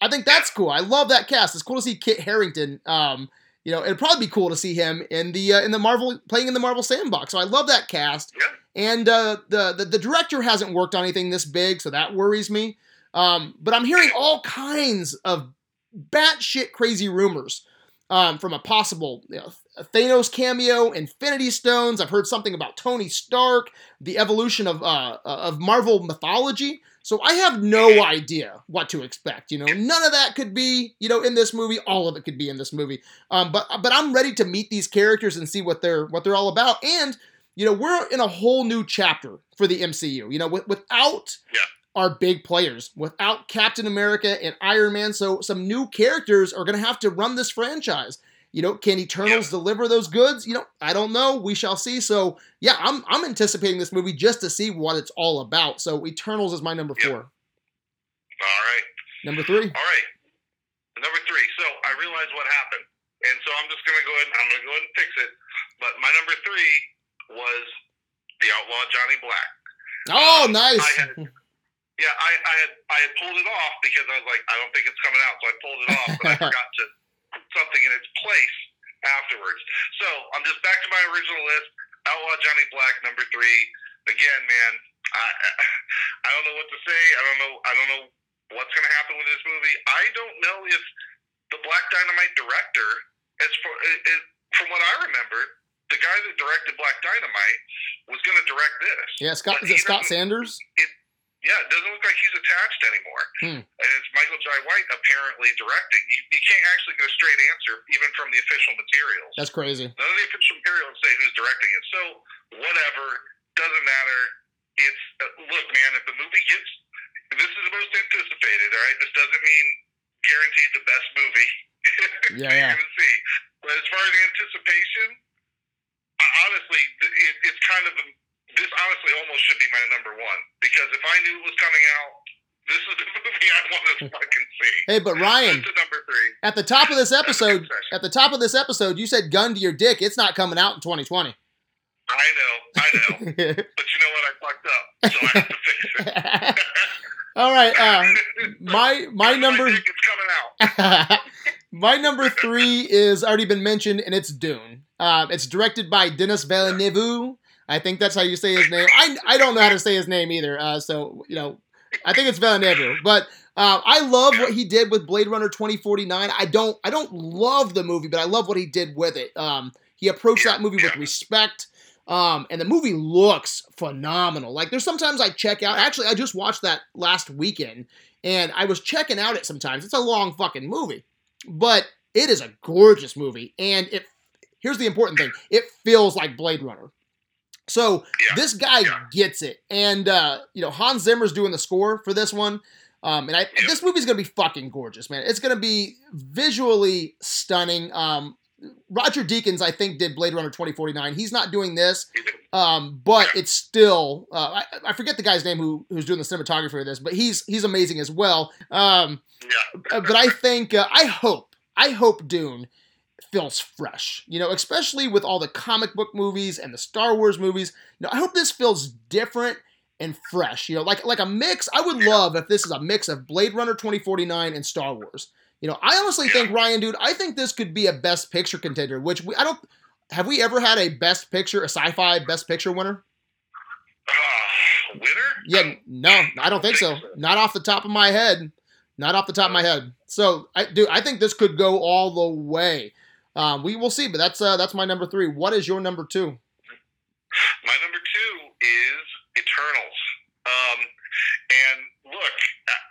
I think that's cool. I love that cast. It's cool to see Kit Harington. Um, you know, it'd probably be cool to see him in the uh, in the Marvel playing in the Marvel sandbox. So I love that cast. Yeah. And uh, the, the the director hasn't worked on anything this big, so that worries me. Um, but I'm hearing all kinds of batshit crazy rumors um, from a possible you know, Thanos cameo, Infinity Stones. I've heard something about Tony Stark, the evolution of uh, of Marvel mythology. So I have no idea what to expect. You know, none of that could be you know in this movie. All of it could be in this movie. Um, but but I'm ready to meet these characters and see what they're what they're all about. And you know, we're in a whole new chapter for the MCU. You know, with, without Yeah. Our big players, without Captain America and Iron Man, so some new characters are going to have to run this franchise. You know, can Eternals deliver those goods? You know, I don't know. We shall see. So, yeah, I'm I'm anticipating this movie just to see what it's all about. So, Eternals is my number Yep. four. All right. Number three. All right. Number three. So I realized what happened, and so I'm just gonna go ahead. I'm gonna go ahead and fix it. But my number three was the outlaw Johnny Black. Oh, nice. I had- (laughs) Yeah, I, I had I had pulled it off because I was like, I don't think it's coming out, so I pulled it off, but I (laughs) forgot to put something in its place afterwards. So I'm just back to my original list. Outlaw Johnny Black, number three. Again, man, I (laughs) I don't know what to say. I don't know. I don't know what's going to happen with this movie. I don't know if the Black Dynamite director, as for it, from what I remember, the guy that directed Black Dynamite was going to direct this. Yeah, Scott. Is it Scott Sanders? It, yeah, it doesn't look like he's attached anymore. Hmm. And it's Michael Jai White apparently directing. You, you can't actually get a straight answer even from the official materials. That's crazy. None of the official materials say who's directing it. So whatever, doesn't matter. It's uh, look, man. If the movie gets, this is the most anticipated. All right, this doesn't mean guaranteed the best movie. (laughs) Yeah, yeah. You're see. But as far as the anticipation, honestly, it, it's kind of this. Honestly, almost should be my number one because if I knew it was coming out, this is the (laughs) movie I want to fucking see. Hey, but Ryan, number three. at the top of this episode, at the top of this episode, you said "gun to your dick." It's not coming out in 2020. I know, I know. (laughs) But you know what? I fucked up, so I have to fix it. (laughs) All right, uh, my my number think it's coming out. my number three is already been mentioned, and it's Dune. Um, it's directed by Denis Villeneuve. I think that's how you say his name. I, I don't know how to say his name either. Uh, so you know, I think it's Villeneuve. But uh, I love what he did with Blade Runner 2049. I don't I don't love the movie, but I love what he did with it. Um, he approached that movie with respect. Um, and the movie looks phenomenal. Like there's sometimes I check out. Actually, I just watched that last weekend, and I was checking out it sometimes. It's a long fucking movie, but it is a gorgeous movie. And it here's the important thing: it feels like Blade Runner. So Yeah. this guy Yeah. gets it, and uh, you know Hans Zimmer's doing the score for this one. Um, and I, Yep. this movie's gonna be fucking gorgeous, man. It's gonna be visually stunning. Um, Roger Deakins, I think, did Blade Runner 2049. He's not doing this, um, but it's still uh, I, I forget the guy's name who who's doing the cinematography of this, but he's he's amazing as well. Um, Yeah. uh, but I think uh, I hope I hope Dune feels fresh. You know, especially with all the comic book movies and the Star Wars movies. You know, I hope this feels different and fresh. You know, like like a mix. I would love if this is a mix of Blade Runner 2049 and Star Wars. You know, I honestly think Ryan, dude, I think this could be a Best Picture contender. Which we I don't have we ever had a Best Picture, a sci-fi Best Picture winner? Ah, winner? Yeah, no, I don't think so. Not off the top of my head. Not off the top of my head. So, I do. I think this could go all the way. Um, we will see, but that's uh, that's my number three. What is your number two? My number two is Eternals. Um, and look, uh,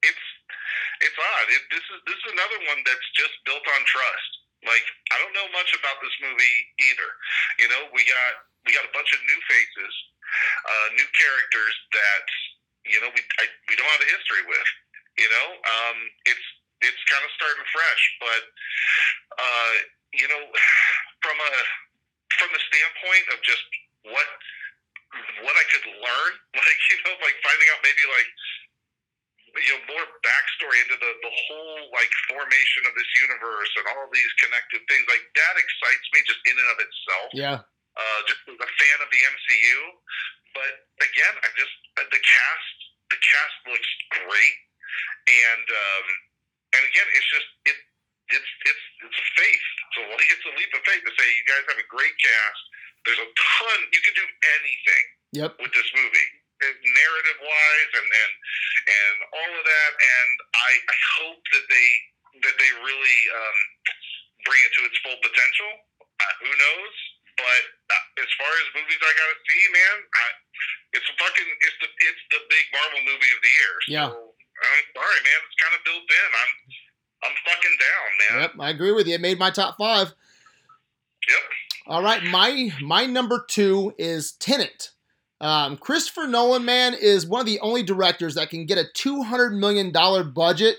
it's it's odd. It, this is this is another one that's just built on trust. Like I don't know much about this movie either. You know, we got we got a bunch of new faces, uh, new characters that you know we I, we don't have a history with. You know, um, it's it's kind of starting fresh, but uh, you know, from a from the standpoint of just what what I could learn, (laughs) like you know, like finding out maybe like you know more backstory into the the whole like formation of this universe and all these connected things, like that excites me just in and of itself. Yeah, Uh, just as a fan of the MCU, but again, I just the cast the cast looks great, and um, and again, it's just it it's it's it's a faith. So like (laughs) it's a leap of faith to say you guys have a great cast. There's a ton you can do anything yep, with this movie, narrative wise, and and and all of that. And I, I hope that they that they really um, bring it to its full potential. Uh, who knows? But uh, as far as movies I gotta see, man, I, it's a fucking it's the it's the big Marvel movie of the year. So Yeah. I'm sorry, man. It's kind of built in. I'm I'm fucking down, man. yep. I agree with you. It made my top five. Yep. All right, my my number two is Tenet. Um, Christopher Nolan, man, is one of the only directors that can get a two hundred million dollar budget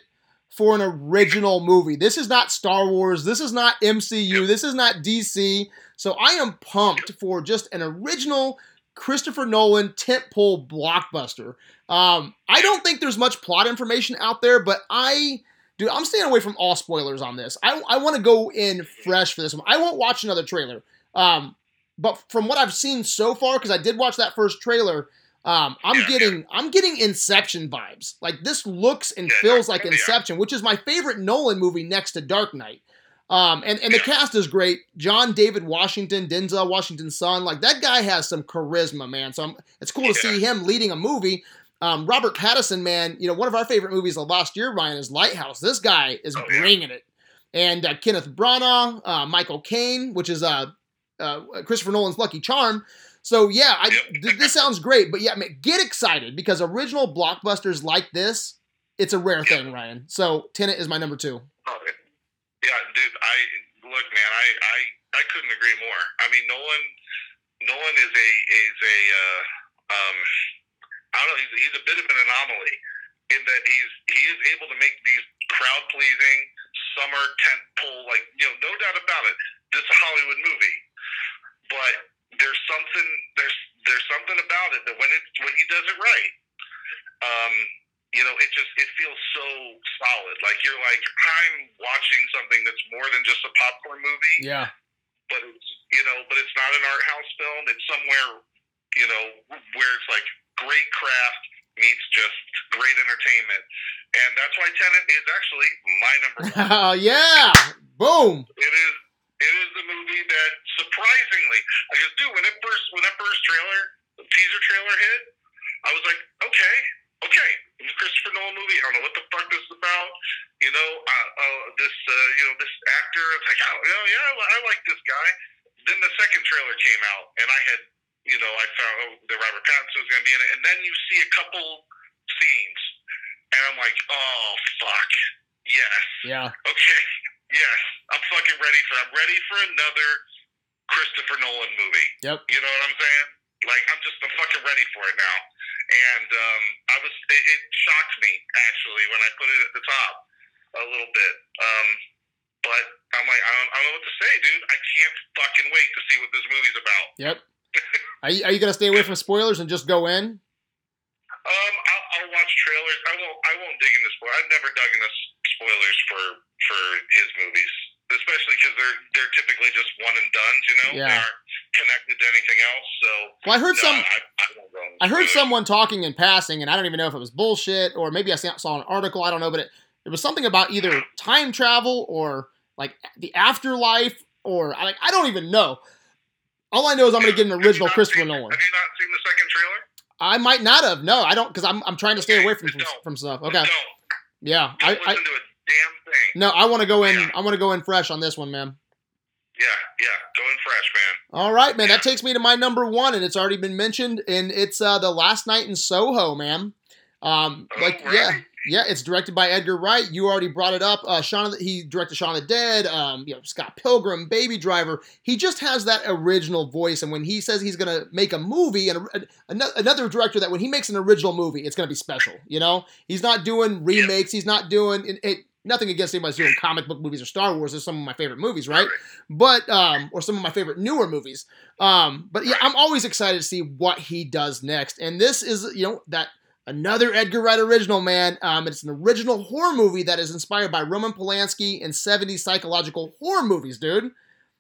for an original movie. This is not Star Wars. This is not MCU. This is not DC. So I am pumped for just an original Christopher Nolan tentpole blockbuster. Um, I don't think there's much plot information out there, but I, dude, I'm staying away from all spoilers on this. I, I want to go in fresh for this one. I won't watch another trailer. Um, but from what I've seen so far, because I did watch that first trailer, Um, I'm Yeah, getting I'm getting Inception vibes. Like this looks and Yeah, feels like. Inception, which is my favorite Nolan movie next to Dark Knight. Um, and, and the cast is great. John David Washington, Denzel Washington's son, like that guy has some charisma, man. So I'm, it's cool to see him leading a movie. Um, Robert Pattinson, man, you know one of our favorite movies of last year, Ryan, is Lighthouse. This guy is Oh, yeah. bringing it. And uh, Kenneth Branagh, uh, Michael Caine, which is uh, uh, Christopher Nolan's Lucky Charm. So yeah, I, th- this sounds great, but yeah, man, get excited because original blockbusters like this, it's a rare thing, Ryan. So Tenet is my number two. Oh, yeah. yeah, dude. I look, man. I, I I couldn't agree more. I mean, Nolan Nolan is a is a uh, um, I don't know. He's, he's a bit of an anomaly in that he's he is able to make these crowd pleasing summer tent pole like you know no doubt about it. This is a Hollywood movie, but there's something there's there's something about it that when it when he does it right, um, you know, it just it feels so solid. Like you're like I'm watching something that's more than just a popcorn movie, Yeah. but it's you know, but it's not an art house film. It's somewhere you know where it's like great craft meets just great entertainment, and that's why Tenet is actually my number one. (laughs) yeah. Boom. It is. It is the movie that surprisingly, I just do when it first when that first trailer, the teaser trailer hit, I was like, okay, okay, Christopher Nolan movie. I don't know what the fuck this is about. You know, uh, uh, this uh, you know this actor. It's like, oh, yeah, yeah, I like this guy. Then the second trailer came out, and I had, you know, I found oh, that Robert Pattinson was going to be in it, and then you see a couple scenes, and I'm like, oh fuck, yes. Yeah. Okay. (laughs) Yes. I'm fucking ready for I'm ready for another Christopher Nolan movie. Yep. You know what I'm saying? Like I'm just I'm fucking ready for it now. And um I was it, it shocked me actually when I put it at the top a little bit. Um but I'm like I don't, I don't know what to say, dude. I can't fucking wait to see what this movie's about. Yep. (laughs) Are you, are you gonna stay away from spoilers and just go in? Um, I'll, I'll watch trailers. I won't. I won't dig into spoilers. I've never dug into spoilers for for his movies, especially because they're they're typically just one and done. You know, Yeah. they aren't connected to anything else. So Well, I heard no, some. I, I I heard someone talking in passing, and I don't even know if it was bullshit or maybe I saw saw an article. I don't know, but it, it was something about either time travel or like the afterlife or like I don't even know. All I know is I'm gonna get an original Christopher seen- Nolan. Have you not seen the second trailer? I might not have. No, I don't because I'm I'm trying to stay Okay, away from don't. from stuff. Okay. Don't. Yeah. Don't I, listen I to a damn thing. no. I want to go in. Yeah. I want to go in fresh on this one, man. Yeah, yeah. Going fresh, man. All right, man. That takes me to my number one, and it's already been mentioned, and it's uh, the Last Night in Soho, man. Um, Oh, like really? yeah, yeah. It's directed by Edgar Wright. You already brought it up. Uh, Shaun the, he directed Shaun of the Dead. Um, you know Scott Pilgrim, Baby Driver. He just has that original voice, and when he says he's gonna make a movie, and a, another, another director that when he makes an original movie, it's gonna be special. You know, he's not doing remakes. He's not doing it. it Nothing against anybody who's doing comic book movies or Star Wars. They're some of my favorite movies, right? but um or some of my favorite newer movies um but yeah i'm always excited to see what he does next and this is you know that another edgar wright original man um it's an original horror movie that is inspired by roman polanski and 70s psychological horror movies dude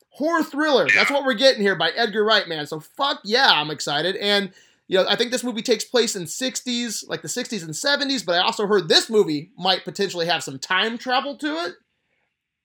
horror thriller that's what we're getting here by edgar wright man so fuck yeah i'm excited and you know, I think this movie takes place in 60s, like the 60s and 70s, but I also heard this movie might potentially have some time travel to it.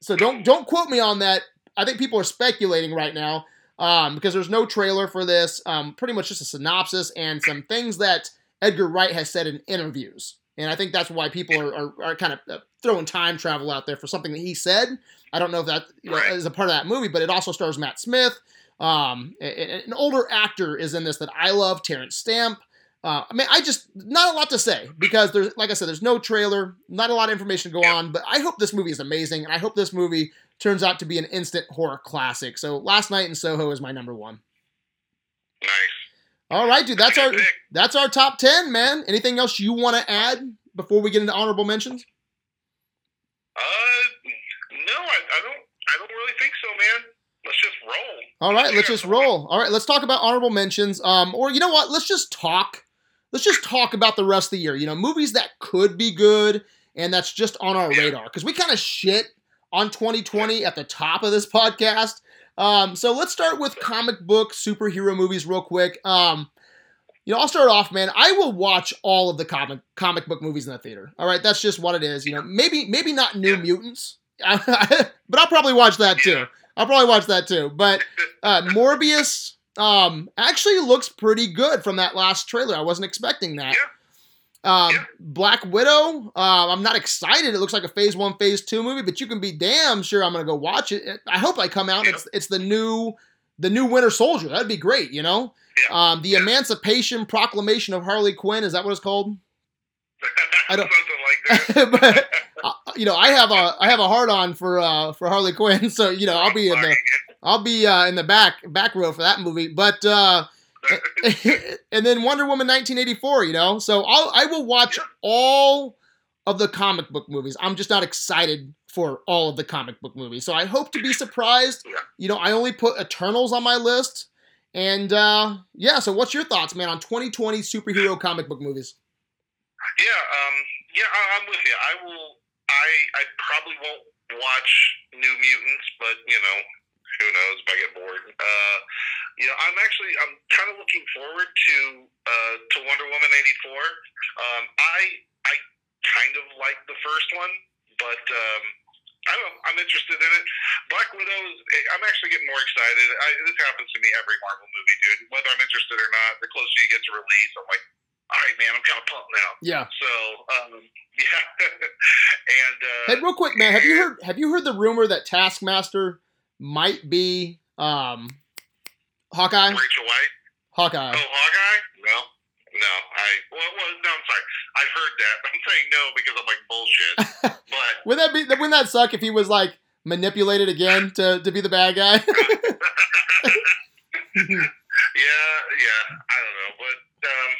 So don't don't quote me on that. I think people are speculating right now um, because there's no trailer for this. Um, pretty much just a synopsis and some things that Edgar Wright has said in interviews. And I think that's why people are, are, are kind of uh, throwing time travel out there for something that he said. I don't know if that you know, Right. is a part of that movie, but it also stars Matt Smith. Um, an older actor is in this that I love, Terrence Stamp. Uh, I mean, I just not a lot to say because there's, like I said, there's no trailer, not a lot of information to go on. But I hope this movie is amazing, and I hope this movie turns out to be an instant horror classic. So, Last Night in Soho is my number one. Nice. All right, dude, that's our pick. that's our top ten, man. Anything else you want to add before we get into honorable mentions? Uh, no, I, I don't. I don't really think so, man. Let's just roll. All right, let's just roll. All right, let's talk about honorable mentions. Um, or you know what? Let's just talk. Let's just talk about the rest of the year. You know, movies that could be good and that's just on our Yeah. radar because we kind of shit on 2020 at the top of this podcast. Um, so let's start with comic book superhero movies real quick. Um, you know, I'll start off, man. I will watch all of the comic comic book movies in the theater. All right, that's just what it is. You know, maybe maybe not New Yeah. Mutants, (laughs) but I'll probably watch that too. I'll probably watch that too. But uh, Morbius um, actually looks pretty good from that last trailer. I wasn't expecting that. Um, Yeah. Black Widow. Uh, I'm not excited. It looks like a Phase One, Phase Two movie, but you can be damn sure I'm gonna go watch it. I hope I come out. Yeah. It's it's the new the new Winter Soldier. That'd be great. You know. Yeah. Um, the. Emancipation Proclamation of Harley Quinn. Is that what it's called? (laughs) I don't- Something like that. (laughs) but (laughs) uh, you know, I have a I have a hard on for uh for Harley Quinn, so you know I'll be in the I'll be uh, in the back back row for that movie. But uh, (laughs) and then Wonder Woman 1984, you know, so I'll I will watch Yeah. all of the comic book movies. I'm just not excited for all of the comic book movies, so I hope to be surprised. Yeah. You know, I only put Eternals on my list, and uh, yeah. So, what's your thoughts, man, on 2020 superhero comic book movies? Yeah, um, yeah, I, I'm with you. I will. I I probably won't watch New Mutants, but you know, who knows? If I get bored, uh, you know, I'm actually I'm kind of looking forward to uh, to Wonder Woman '84. Um, I I kind of like the first one, but um, I don't know. I'm interested in it. Black Widow. I'm actually getting more excited. I, this happens to me every Marvel movie, dude. Whether I'm interested or not, the closer you get to release, I'm like, all right, man, I'm kind of pumped now. Yeah. So, um, (laughs) yeah, and uh, Hey, real quick, man, have you heard have you heard the rumor that Taskmaster might be um Hawkeye? Rachel White. Hawkeye. Oh, Hawkeye? No, no. I well, well, no. I'm sorry. I've heard that. (laughs) I'm saying no because I'm like bullshit. (laughs) but Would that be wouldn't that suck if he was like manipulated again to, to be the bad guy? (laughs) yeah, yeah. I don't know, but um,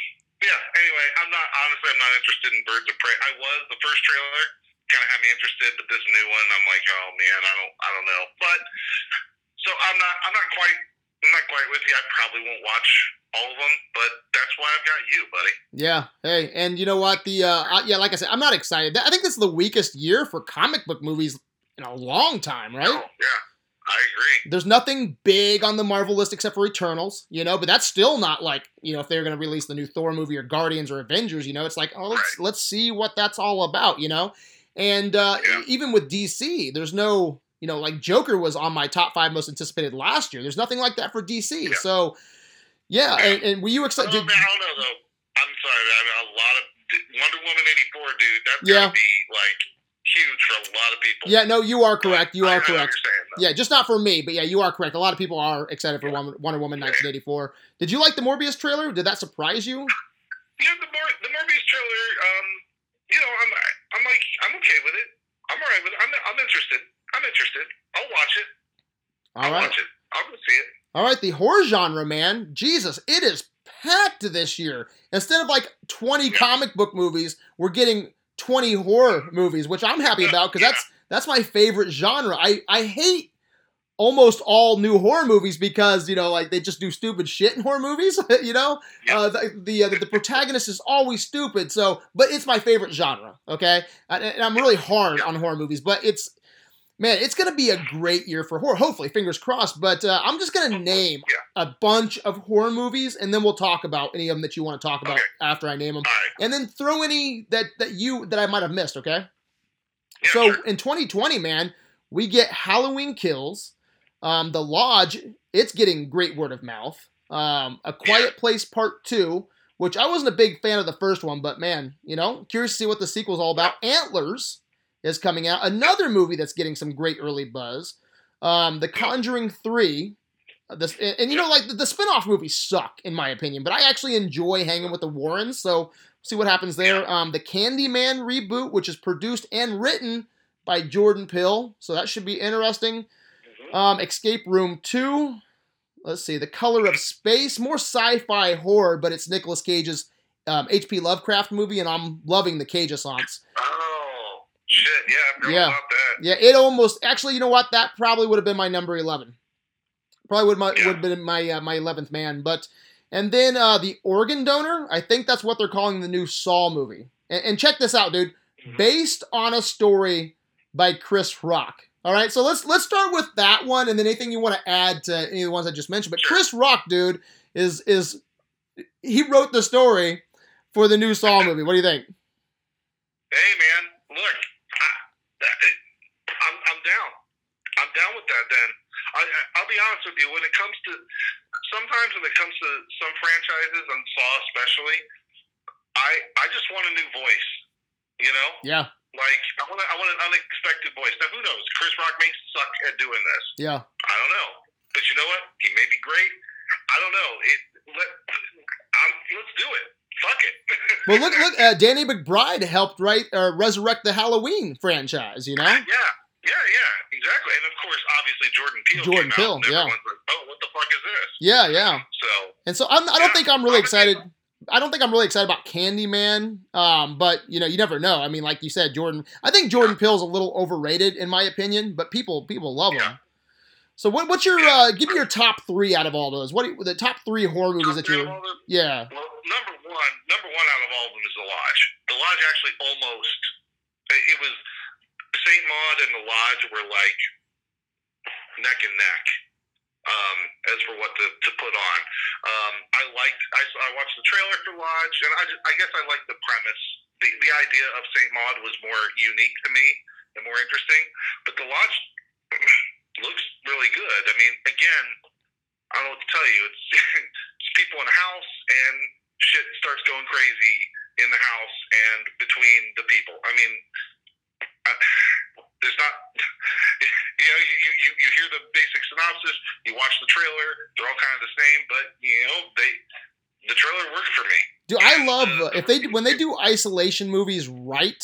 yeah. Anyway, I'm not honestly. I'm not interested in Birds of Prey. I was the first trailer kind of had me interested, but this new one, I'm like, oh man, I don't, I don't know. But so I'm not, I'm not quite, I'm not quite with you. I probably won't watch all of them, but that's why I've got you, buddy. yeah. Hey, and you know what? The uh yeah, like I said, I'm not excited. I think this is the weakest year for comic book movies in a long time, right? Oh, yeah, I agree. There's nothing big on the Marvel list except for Eternals, you know, but that's still not like, you know, if they're going to release the new Thor movie or Guardians or Avengers, you know, it's like, oh, let's let's see what that's all about, you know. And uh Yeah. even with DC, there's no, you know, like Joker was on my top 5 most anticipated last year. There's nothing like that for DC. Yeah. So yeah, and, and were you Oh, excited? man, I don't know though. I'm sorry, man. A lot of Wonder Woman '84, dude. That's Yeah. gonna be like huge for a lot of people. Yeah, no, you are correct. You I- I are know correct. Yeah, just not for me, but yeah, you are correct. A lot of people are excited for Yeah. Wonder Woman Yeah. 1984. Did you like the Morbius trailer? Did that surprise you? Yeah, the Mor- the Morbius trailer. Um, you know, I'm I'm like I'm okay with it. I'm alright with it. I'm I'm interested. I'm interested. I'll watch it. All I'll right. watch it. I'll go see it. All right, the horror genre, man. Jesus, it is packed this year. Instead of like 20 Yeah. comic book movies, we're getting 20 horror movies, which I'm happy about because Yeah. that's that's my favorite genre. I I hate almost all new horror movies because you know like they just do stupid shit in horror movies. (laughs) you know, uh, the the, uh, the protagonist is always stupid. So, but it's my favorite genre. Okay, and, and I'm really hard on horror movies, but it's man, it's gonna be a great year for horror. Hopefully, fingers crossed. But uh, I'm just gonna name a bunch of horror movies, and then we'll talk about any of them that you want to talk about Okay. after I name them, right. and then throw any that that you that I might have missed. Okay. Yeah, so sure. in 2020, man, we get Halloween Kills. Um, the Lodge, it's getting great word of mouth. Um, A Quiet Place Part Two, which I wasn't a big fan of the first one, but man, you know, curious to see what the sequel's all about. Antlers is coming out, another movie that's getting some great early buzz. Um, the Conjuring Three. uh, This and, and you know, like the, the spin-off movies suck in my opinion, but I actually enjoy hanging with the Warrens. So see what happens there. Um, the Candyman reboot, which is produced and written by Jordan Peele, so that should be interesting. Um, Escape Room 2. Let's see. The Color of Space. More sci fi horror, but it's Nicolas Cage's um, H.P. Lovecraft movie, and I'm loving the Cage Assance. Oh shit! Yeah, Yeah. about that. Yeah, it almost. Actually, you know what? That probably would have been my number 11. Probably would, my, Yeah. would have been my uh, my 11th man. But And then uh, The Organ Donor. I think that's what they're calling the new Saw movie. And, and check this out, dude. Based on a story by Chris Rock. All right, so let's let's start with that one, and then anything you want to add to any of the ones I just mentioned. But Chris Rock, dude, is is he wrote the story for the new Saw movie. What do you think? Hey man, look, I, I'm I'm down. I'm down with that. Then I, I'll be honest with you. When it comes to sometimes when it comes to some franchises and Saw especially, I I just want a new voice. You know, Yeah, like I want I want an unexpected voice. Now who knows? Chris Rock may suck at doing this. yeah. I don't know. But you know what? He may be great. I don't know. It let I'm, let's do it. Fuck it. (laughs) Well, look, look. Uh, Danny McBride helped write uh, resurrect the Halloween franchise. You know. Yeah, yeah, yeah, exactly. And of course, obviously Jordan Peele. Jordan came Peele, yeah. Like, oh, what the fuck is this? Yeah, yeah. So And so I'm, I don't Yeah, think I'm really I'm excited. I don't think I'm really excited about Candyman. Um, but you know, you never know. I mean, like you said, Jordan. I think Jordan Peele's a little overrated in my opinion, but people people love him. So what, what's your uh, give me your top three out of all those? What are, the top three horror movies that top you're? of Yeah, well, number one, number one out of all of them is The Lodge. The Lodge actually almost. It it was Saint Maud and The Lodge were like neck and neck. Um, as for what to, to put on, um, I liked. I, I watched the trailer for Lodge, and I, I guess I liked the premise. The, the idea of Saint Maud was more unique to me and more interesting. But the Lodge (clears throat) looks really good. I mean, again, I don't know what to tell you. It's, (laughs) it's people in a house, and shit starts going crazy in the house and between the people. I mean, I, there's not, (laughs) you know, you, you, you hear the basic synopsis, you watch the trailer, they're all kind of the same, but you know, they the trailer worked for me. do I love uh, if they when they do isolation movies right?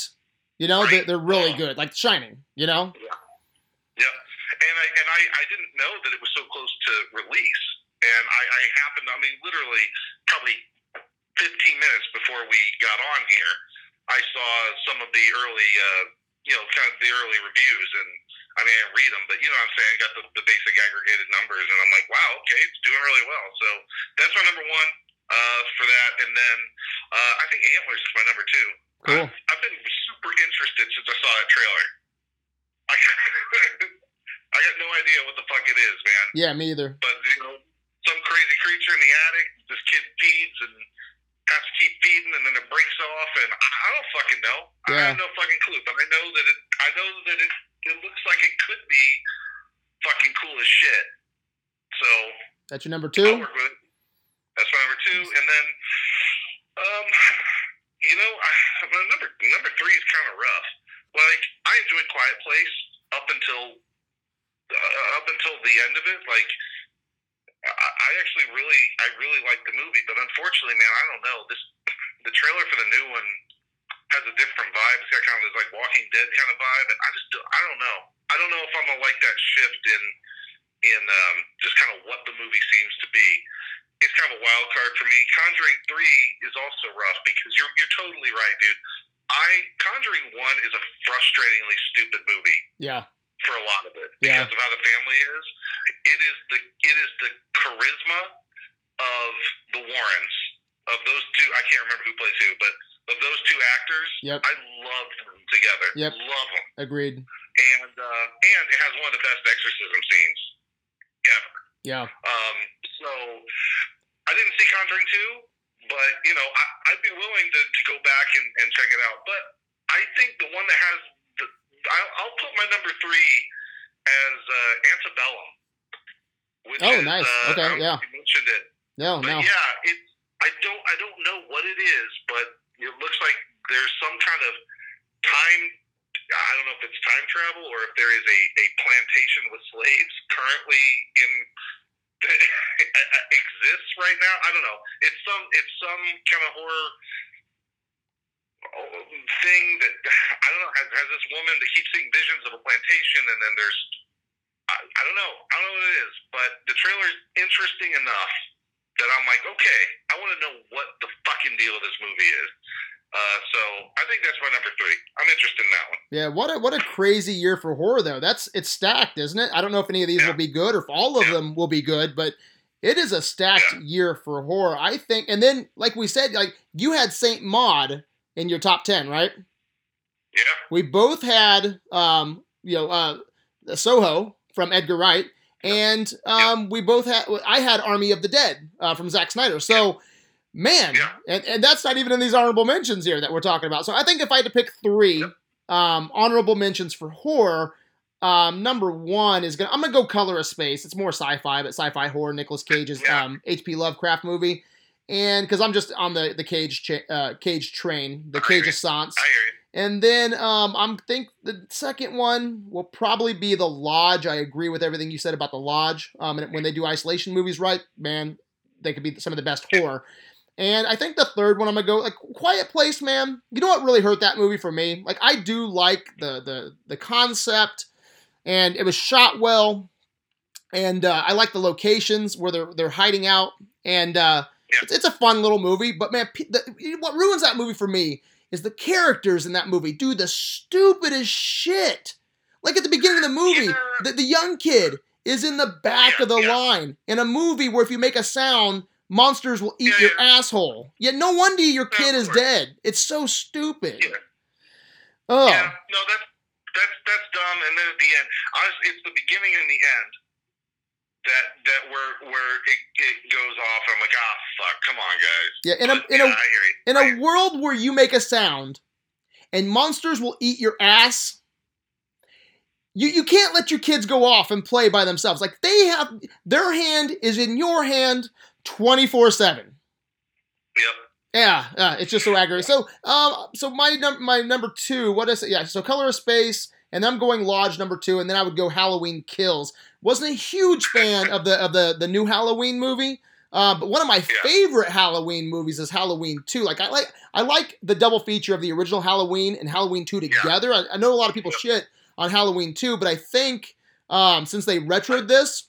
You know, they're, they're really good. Like Shining. You know. Yeah, And I and I, I didn't know that it was so close to release. And I, I happened I mean literally probably fifteen minutes before we got on here, I saw some of the early uh you know, kind of the early reviews and I mean I didn't read them, but you know what I'm saying, I got the, the basic aggregated numbers and I'm like, wow, okay, it's doing really well. So that's my number one uh for that. And then uh I think Antlers is my number two. Cool. I've, I've been super interested since I saw that trailer. I, (laughs) I got no idea what the fuck it is, man. Yeah, me either. But you know, some crazy creature in the attic. This kid feeds and has to keep feeding, and then it breaks off, and I don't fucking know. I have no fucking clue. But I know that it. I know that it. It looks like it could be fucking cool as shit. So That's your number I'll two. work with it. That's my number two, and then, um, you know, I, my number number three is kind of rough. Like I enjoyed Quiet Place up until uh, up until the end of it. Like I, actually really I really liked the movie, but unfortunately, man, I don't know this. The trailer for the new one has a different vibe. It's got kind of this like Walking Dead kind of vibe, and I just I don't know. I don't know if I'm gonna like that shift in in um, just kind of what the movie seems to be it's kind of a wild card for me. Conjuring three is also rough because you're you're totally right, dude. I Conjuring one is a frustratingly stupid movie Yeah. For a lot of it Yeah. because of how the family is. It is the it is the charisma of the Warrens of those two. I can't remember who plays who, but of those two actors, Yep. I love them together. Yep. Love them, Agreed. and uh, and it has one of the best exorcism scenes ever. Yeah. Um, so I didn't see Conjuring 2, but you know, I, I'd be willing to, to go back and, and check it out. But I think the one that has, I'll, I'll put my number three as uh, Antebellum. Oh, is, nice. Uh, Okay, yeah. You mentioned it, No, but no. yeah, it. I don't. I don't know what it is, but it looks like there's some kind of time. I don't know if it's time travel or if there is a, a plantation with slaves currently in (laughs) exists right now. I don't know. It's some. It's some kind of horror thing that I don't know. Has, has this woman that keeps seeing visions of a plantation, and then there's. I, I don't know. I don't know what it is, but the trailer is interesting enough that I'm like, okay, I want to know what the fucking deal of this movie is. Uh, so I think that's my number three. I'm interested in that one. Yeah, what a what a crazy year for horror though. That's it's stacked, isn't it? I don't know if any of these Yeah. will be good or if all of Yeah. them will be good, but it is a stacked Yeah. year for horror. I think and then like we said, like you had Saint Maud in your top 10, right? Yeah. We both had um, you know, uh Soho from Edgar Wright and um we both had I had Army of the Dead uh, from Zack Snyder. So Man, Yeah. and, and that's not even in these honorable mentions here that we're talking about. So I think if I had to pick three um, honorable mentions for horror, um, number one is gonna I'm gonna go Color of Space. It's more sci-fi, but sci-fi horror. Nicolas Cage's um, H.P. Lovecraft movie, and because I'm just on the the Cage cha- uh, Cage train, the I Cage agree. Assance. I hear you. And then um, I'm think the second one will probably be the Lodge. I agree with everything you said about the Lodge. Um, and when they do isolation movies right, man, they could be some of the best horror. And I think the third one I'm gonna go like Quiet Place, man. You know what really hurt that movie for me? Like I do like the the the concept, and it was shot well, and uh, I like the locations where they're they're hiding out, and uh, Yeah. it's, it's a fun little movie. But man, the, what ruins that movie for me is the characters in that movie do the stupidest shit. Like at the beginning of the movie, Yeah. the, the young kid is in the back Yeah, of the line in a movie where if you make a sound, monsters will eat your asshole. Yet no wonder your kid is dead. It's so stupid. Yeah. Oh, Yeah, no, that's that's that's dumb. And then at the end, honestly, it's the beginning and the end that that where where it, it goes off. I'm like, ah, fuck, come on, guys. yeah. In a But, in yeah, a I hear you. in I a world where you make a sound and monsters will eat your ass you, you can't let your kids go off and play by themselves like they have their hand is in your hand 24-7 Yep. yeah, yeah it's just so aggravating so um so my num- my number two what is it yeah so color of space and i'm going lodge number two and then i would go halloween kills wasn't a huge fan of the of the the new halloween movie uh, but one of my Yeah. favorite Halloween movies is Halloween 2. Like I like I like the double feature of the original Halloween and Halloween 2 together. I, I know a lot of people shit on Halloween 2, but I think um, since they retroed this,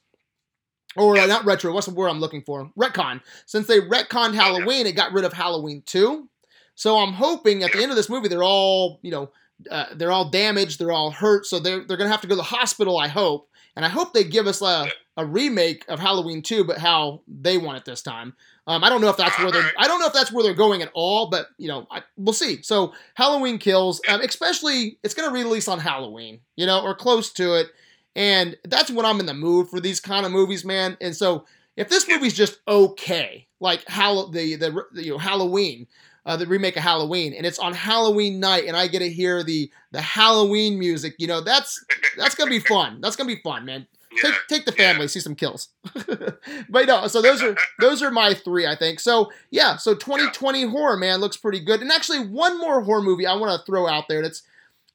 or uh, not retro, what's the word I'm looking for? Retcon. Since they retconned Halloween, it got rid of Halloween 2. So I'm hoping at the end of this movie they're all, you know, uh, they're all damaged, they're all hurt, so they're they're gonna have to go to the hospital. I hope, and I hope they give us a, a remake of Halloween 2, but how they want it this time. Um, I don't know if that's where they're. I don't know if that's where they're going at all, but you know, I, we'll see. So Halloween Kills, um, especially, it's gonna release on Halloween, you know, or close to it, and that's when I'm in the mood for these kind of movies, man. And so if this movie's just okay, like Hall- the, the the you know Halloween, uh, the remake of Halloween, and it's on Halloween night, and I get to hear the the Halloween music, you know, that's that's gonna be (laughs) fun. That's gonna be fun, man. Yeah. Take take the Yeah. family, see some kills. (laughs) but no, so those are (laughs) those are my three, I think. So yeah, so 2020 horror man looks pretty good. And actually, one more horror movie I want to throw out there. That's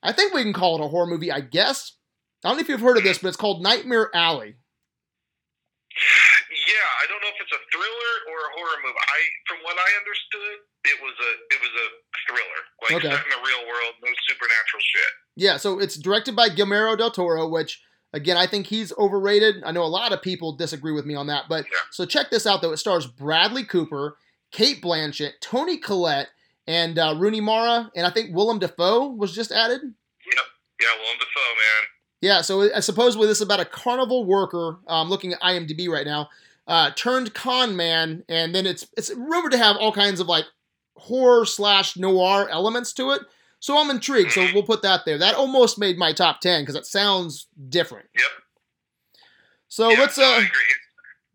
I think we can call it a horror movie, I guess. I don't know if you've heard of this, but it's called Nightmare Alley. Yeah, I don't know if it's a thriller or a horror movie. I, from what I understood, it was a it was a thriller, like Okay. set in the real world, no supernatural shit. Yeah, so it's directed by Guillermo del Toro, which again I think he's overrated. I know a lot of people disagree with me on that, but Yeah. so check this out though. It stars Bradley Cooper, Cate Blanchett, Toni Collette, and uh, Rooney Mara, and I think Willem Dafoe was just added. Yep. Yeah, Willem Dafoe, man. Yeah, so uh, supposedly this is about a carnival worker. I'm looking at IMDb right now. Uh, turned con man, and then it's it's rumored to have all kinds of like horror slash noir elements to it. So I'm intrigued. So we'll put that there. That almost made my top ten because it sounds different. Yep. So yeah, let's uh.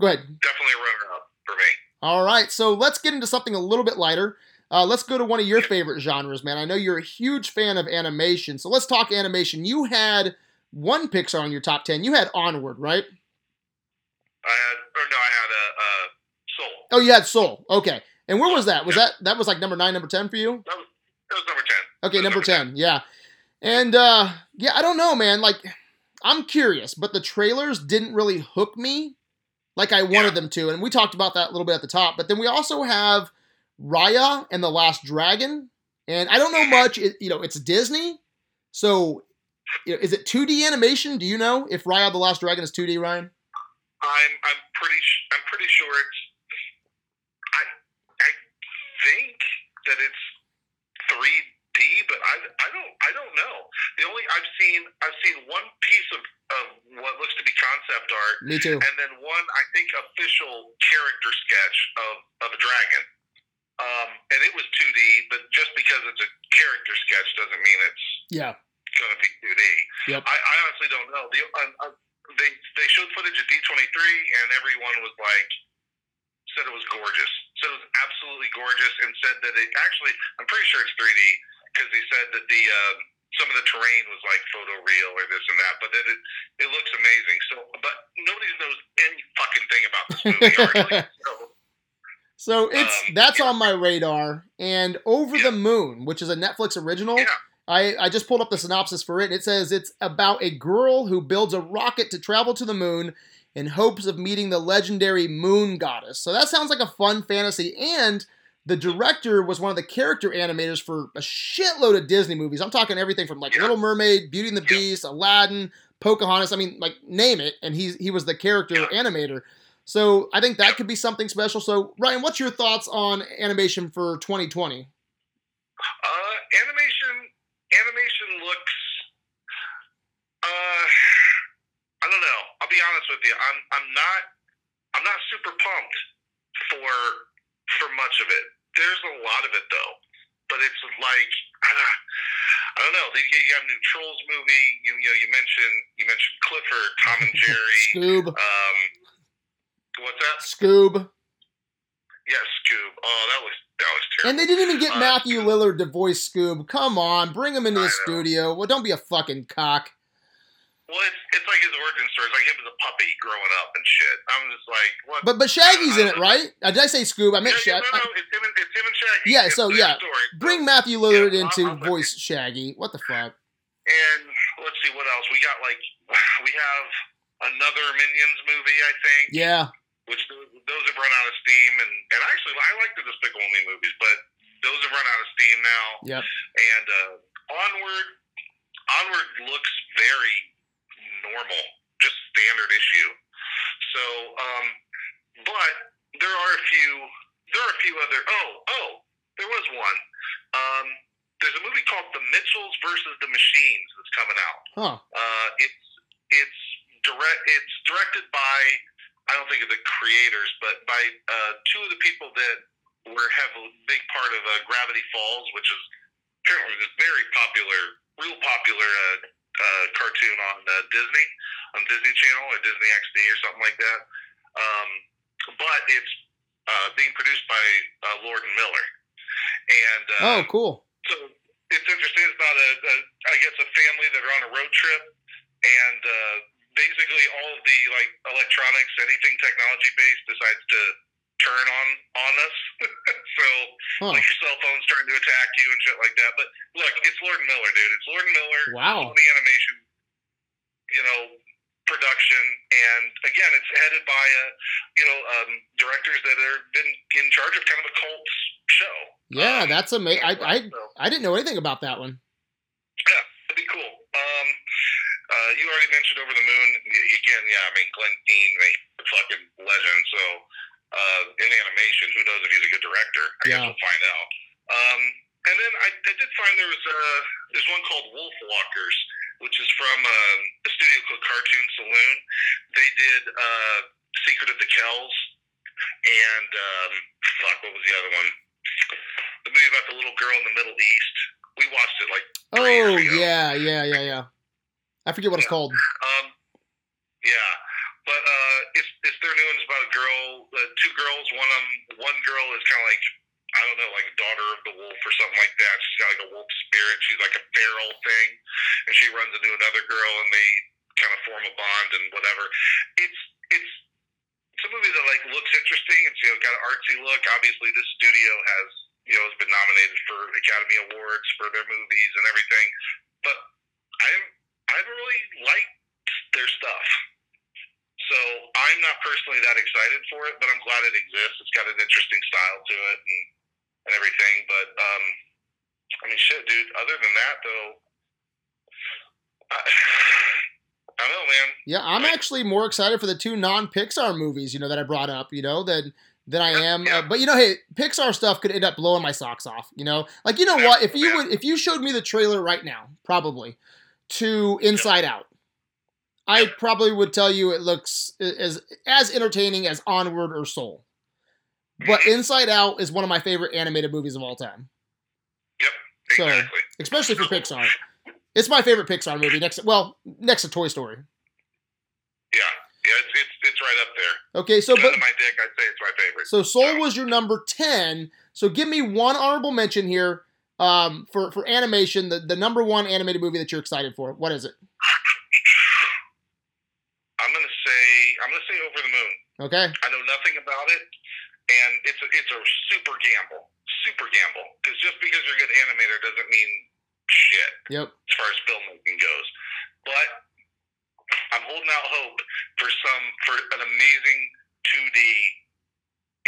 Go ahead. definitely a runner up for me. All right, so let's get into something a little bit lighter. Uh, let's go to one of your favorite genres, man. I know you're a huge fan of animation, so let's talk animation. You had one Pixar on your top ten. You had Onward, right? I had, or no, I had a, a Soul. Oh, you had Soul. Okay. And where was that? Was that that was like number nine, number ten for you? That was, that was number ten. Okay, was number ten. Yeah. And uh yeah, I don't know, man. Like I'm curious, but the trailers didn't really hook me like I wanted Yeah. them to. And we talked about that a little bit at the top. But then we also have Raya and the Last Dragon. And I don't know much. It, you know, it's Disney. So you know, is it 2D animation? Do you know if Raya the Last Dragon is 2D, Ryan? I'm I'm pretty I'm pretty sure it's. Think that it's 3D, but I, I don't I don't know. The only I've seen I've seen one piece of, of what looks to be concept art, Me too. and then one I think official character sketch of of a dragon. Um, and it was 2D, but just because it's a character sketch doesn't mean it's Yeah. going to be 2D. Yep. I, I honestly don't know. The, uh, uh, they they showed footage of D23, and everyone was like, said it was gorgeous. said it was absolutely gorgeous, and said that it actually, I'm pretty sure it's 3D because he said that the uh, some of the terrain was like photo real or this and that, but that it it looks amazing. So, but nobody knows any fucking thing about this movie. hardly. (laughs) So, So it's Um, that's yeah. on my radar. And Over Yeah. the Moon, which is a Netflix original. Yeah. I, I just pulled up the synopsis for it. and It says it's about a girl who builds a rocket to travel to the moon in hopes of meeting the legendary moon goddess. So that sounds like a fun fantasy. And the director was one of the character animators for a shitload of Disney movies. I'm talking everything from like. Little Mermaid, Beauty and the. Beast, Aladdin, Pocahontas. I mean, like name it. And he's he was the character animator. So I think that could be something special. So Ryan, what's your thoughts on animation for 2020? Uh, animation, animation looks. Uh, I don't know. I'll be honest with you. I'm, I'm not, I'm not super pumped for, for much of it. There's a lot of it though, but it's like, (laughs) I don't know. You, you got a new Trolls movie. You, you know, you mentioned, you mentioned Clifford, Tom and (laughs) Jerry. Scoob, um, what's that? Scoob. Yeah, Scoob. Oh, that was that was terrible. And they didn't even get Uh, Matthew Lillard to voice Scoob. Come on, bring him into I the know. studio. Well, don't be a fucking cock. Well, it's, it's like his origin story. It's like him as a puppy growing up and shit. I'm just like, what? But but Shaggy's in it, right? Uh, Did I say Scoob? I meant yeah, Shaggy. no, no, it's him, and, it's him and Shaggy. Yeah, It's so, yeah. Story. Bring Matthew Lillard Yeah, into I'll- I'll- voice Shaggy. What the fuck? And let's see what else we got. Like (sighs) we have another Minions movie, I think, Yeah. which those, those have run out of steam. And and actually, I like the Despicable Me movies, but those have run out of steam now. Yep. And uh, onward, onward looks very normal, just standard issue. So, um, but there are a few. There are a few other. Oh, oh, there was one. Um, there's a movie called The Mitchells versus the Machines that's coming out. Huh. Uh, it's it's direct. It's directed by I don't think of the creators, but by uh, two of the people that were have a big part of uh, Gravity Falls, which is apparently this very popular, real popular uh, uh, cartoon on uh, Disney, on Disney Channel or Disney XD or something like that. Um, but it's uh, being produced by uh, Lord and Miller, and uh, Oh, cool. so it's interesting. It's about a, a I guess a family that are on a road trip, and uh, basically all of the like electronics, anything technology based, decides to turn on on us. (laughs) so Huh. like your cell phone's trying to attack you and shit like that. But look, it's Lord and Miller, dude. It's Lord and Miller. Wow. The Animation, you know, production, and again, it's headed by uh, you know um, directors that have been in charge of kind of a cult show. Yeah, Um, that's amazing. I, I so- I didn't know anything about that one. Yeah, that'd be cool. Um, uh, you already mentioned Over the Moon. Again, yeah, I mean, Glen Keane, a fucking legend. So, uh, in animation, who knows if he's a good director? I guess Yeah. we'll find out. Um, and then I, I did find there was uh, there's one called Wolf Walkers, which is from um, a studio called Cartoon Saloon. They did uh, Secret of the Kells, and um, fuck, what was the other one? The movie about the little girl in the Middle East. We watched it like Oh three years ago. yeah, yeah, yeah, yeah. I forget what it's called. Um, yeah, but uh, it's it's their new one. It's about a girl, uh, two girls. One 'em, one girl is kind of like I don't know, like daughter of the wolf or something like that. She's got like a wolf spirit. She's like a feral thing, and she runs into another girl, and they kind of form a bond and whatever. It's it's it's a movie that like looks interesting. It's you know got an artsy look. Obviously, this studio has you know has been nominated for Academy Awards for their movies and everything, but I I haven't really liked their stuff. So I'm not personally that excited for it, but I'm glad it exists. It's got an interesting style to it and, and everything. But um, I mean, shit, dude. Other than that, though, I, (sighs) I don't know, man. Yeah, I'm actually more excited for the two non-Pixar movies, you know, that I brought up, you know, than than I am. yeah. Uh, but you know, hey, Pixar stuff could end up blowing my socks off, you know. Like you know Yeah, what? If you yeah. would, if you showed me the trailer right now, probably to Inside Out, I probably would tell you it looks as as entertaining as Onward or Soul. But Mhm. Inside Out is one of my favorite animated movies of all time, Yep, So- especially for Pixar. It's my favorite Pixar movie next, well, next to Toy Story. Yeah, yeah. It's it's, it's right up there. Okay, so but my dick, I'd say it's my favorite. so Soul was your number ten. So give me one honorable mention here um, for for animation. The the number one animated movie that you're excited for. What is it? (laughs) I'm gonna say I'm gonna say Over the Moon. Okay. I know nothing about it, and it's a, it's a super gamble, super gamble. Because just because you're a good animator doesn't mean shit Yep. as far as filmmaking goes. But I'm holding out hope for some for an amazing 2D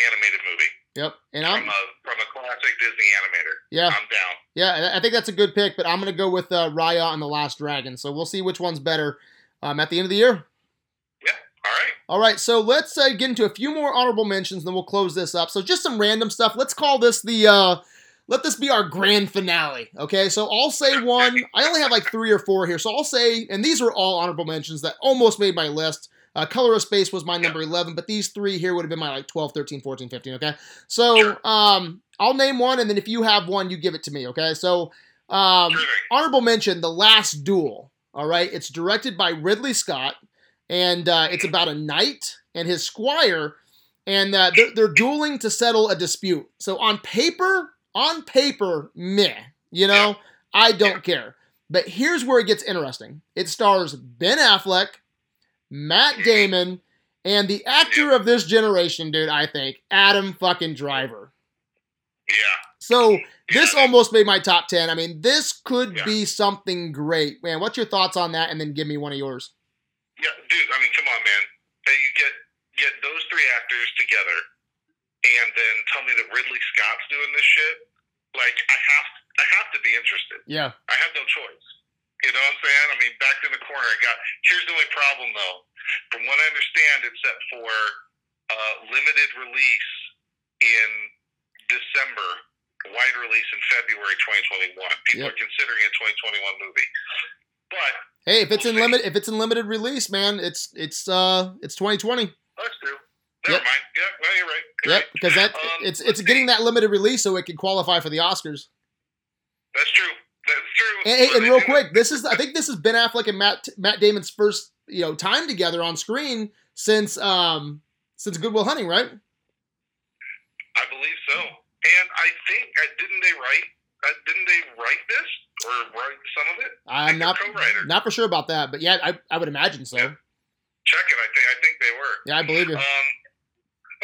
animated movie Yep. And from I'm a from a classic Disney animator. yeah I'm down. yeah. I think that's a good pick. But I'm gonna go with uh, Raya and the Last Dragon. So we'll see which one's better um, at the end of the year. All right. All right, so let's uh, get into a few more honorable mentions, then we'll close this up. So just some random stuff. Let's call this the uh, let this be our grand finale. Okay, so I'll say (laughs) one. I only have like three or four here, so I'll say, and these are all honorable mentions that almost made my list. Uh, Color of Space was my number 11, but these three here would have been my like 12, 13, 14, 15. Okay, so um, I'll name one, and then if you have one, you give it to me. Okay, so um, honorable mention: The Last Duel. All right, it's directed by Ridley Scott, and uh, it's about a knight and his squire, and uh, they're, they're dueling to settle a dispute. So on paper, on paper, meh. You know, I don't care. But here's where it gets interesting. It stars Ben Affleck, Matt Damon, and the actor of this generation, dude. I think Adam fucking Driver. Yeah. So this almost made my top ten. I mean, this could Yeah. be something great, man. What's your thoughts on that? And then give me one of yours. Yeah, dude. I mean, come on, man. Hey, you get get those three actors together, and then tell me that Ridley Scott's doing this shit. Like, I have I have to be interested. Yeah, I have no choice. You know what I'm saying? I mean, back in the corner, I got. Here's the only problem, though. From what I understand, it's set for uh, limited release in December, wide release in February 2021. People Yep. are considering a 2021 movie, but Hey, if it's in We'll see. limit, if it's in limited release, man, it's it's uh it's 2020. that's true. Never Yep. mind. Yeah, well, you're right. You're Yep, right. because that Um, it's it's getting that limited release so it can qualify for the Oscars. That's true. That's true. And, hey, and real quick, this is I think this is Ben Affleck and Matt Matt Damon's first you know time together on screen since um since Goodwill Hunting, right? I believe so. And I think uh, didn't they write? Uh, didn't they write this or write some of it? I'm not not for sure about that, but yeah, I I would imagine so. Yeah. Check it. I think I think they were. Yeah, I believe you. Um,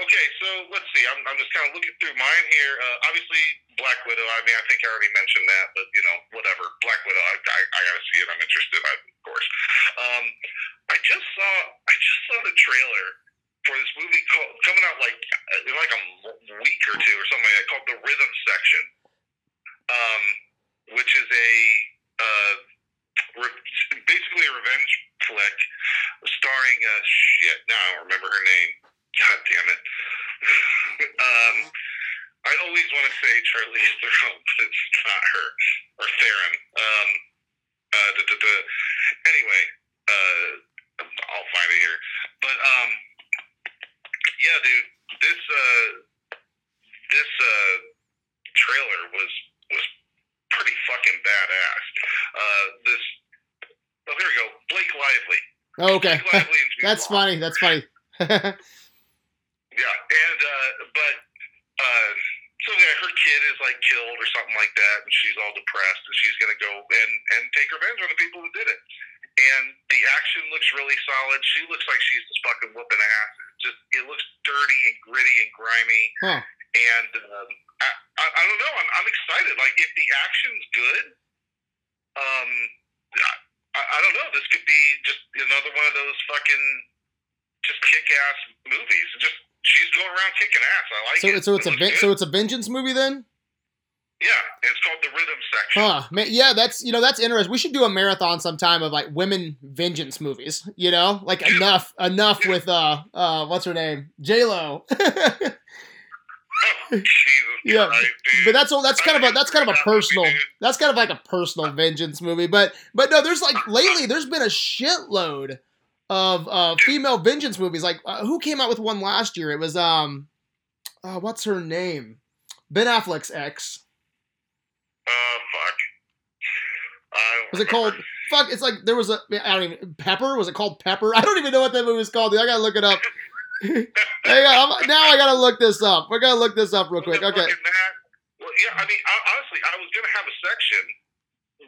okay, so let's see. I'm, I'm just kind of looking through mine here. Uh, obviously, Black Widow. I mean, I think I already mentioned that, but you know, whatever. Black Widow. I, I, I gotta see it. I'm interested, I, of course. Um, I just saw. I just saw the trailer for this movie called coming out like in like a week or two or something like that called The Rhythm Section, um, which is a uh, re- basically a revenge flick starring uh, shit. Now I don't remember her name. God damn it. (laughs) um, I always want to say Charlize (laughs) Theron, but it's not her or Theron. Um, uh, duh, duh, duh. Anyway, uh, I'll find it here. But um, yeah, dude, this uh, this uh, trailer was was pretty fucking badass. Uh, this. Oh, there we go. Blake Lively. Oh, okay, Blake Lively and (laughs) that's funny. That's funny. (laughs) Yeah, and uh, but uh, so yeah, her kid is like killed or something like that, and she's all depressed, and she's gonna go and and take revenge on the people who did it. And the action looks really solid. She looks like she's just fucking whooping ass. It's just it looks dirty and gritty and grimy. Huh. And um, I, I I don't know. I'm I'm excited. Like if the action's good, um, I, I don't know. This could be just another one of those fucking just kick ass movies. Just she's going around kicking ass. I like So it. so it's a It ven- good. so it's a vengeance movie then? Yeah. It's called the Rhythm Section. Huh. Man, yeah, that's you know that's interesting. We should do a marathon sometime of like women vengeance movies. You know, like enough enough with uh uh what's her name J Lo. (laughs) Oh, Jesus Yeah, Christ, but that's all. That's kind of a that's kind of a That movie, personal. That's kind of like a personal vengeance movie. But but no, there's like lately there's been a shitload of uh, female vengeance movies. Like uh, who came out with one last year? It was um, uh, what's her name? Ben Affleck's ex. Oh fuck. Was it called? Fuck! It's like there was a I don't even Pepper. Was it called Pepper? I don't even know what that movie was called. Dude. I gotta look it up. (laughs) On, now I gotta look this up. I gotta look this up real quick. Okay. Well, yeah, I mean, I- honestly, I was gonna have a section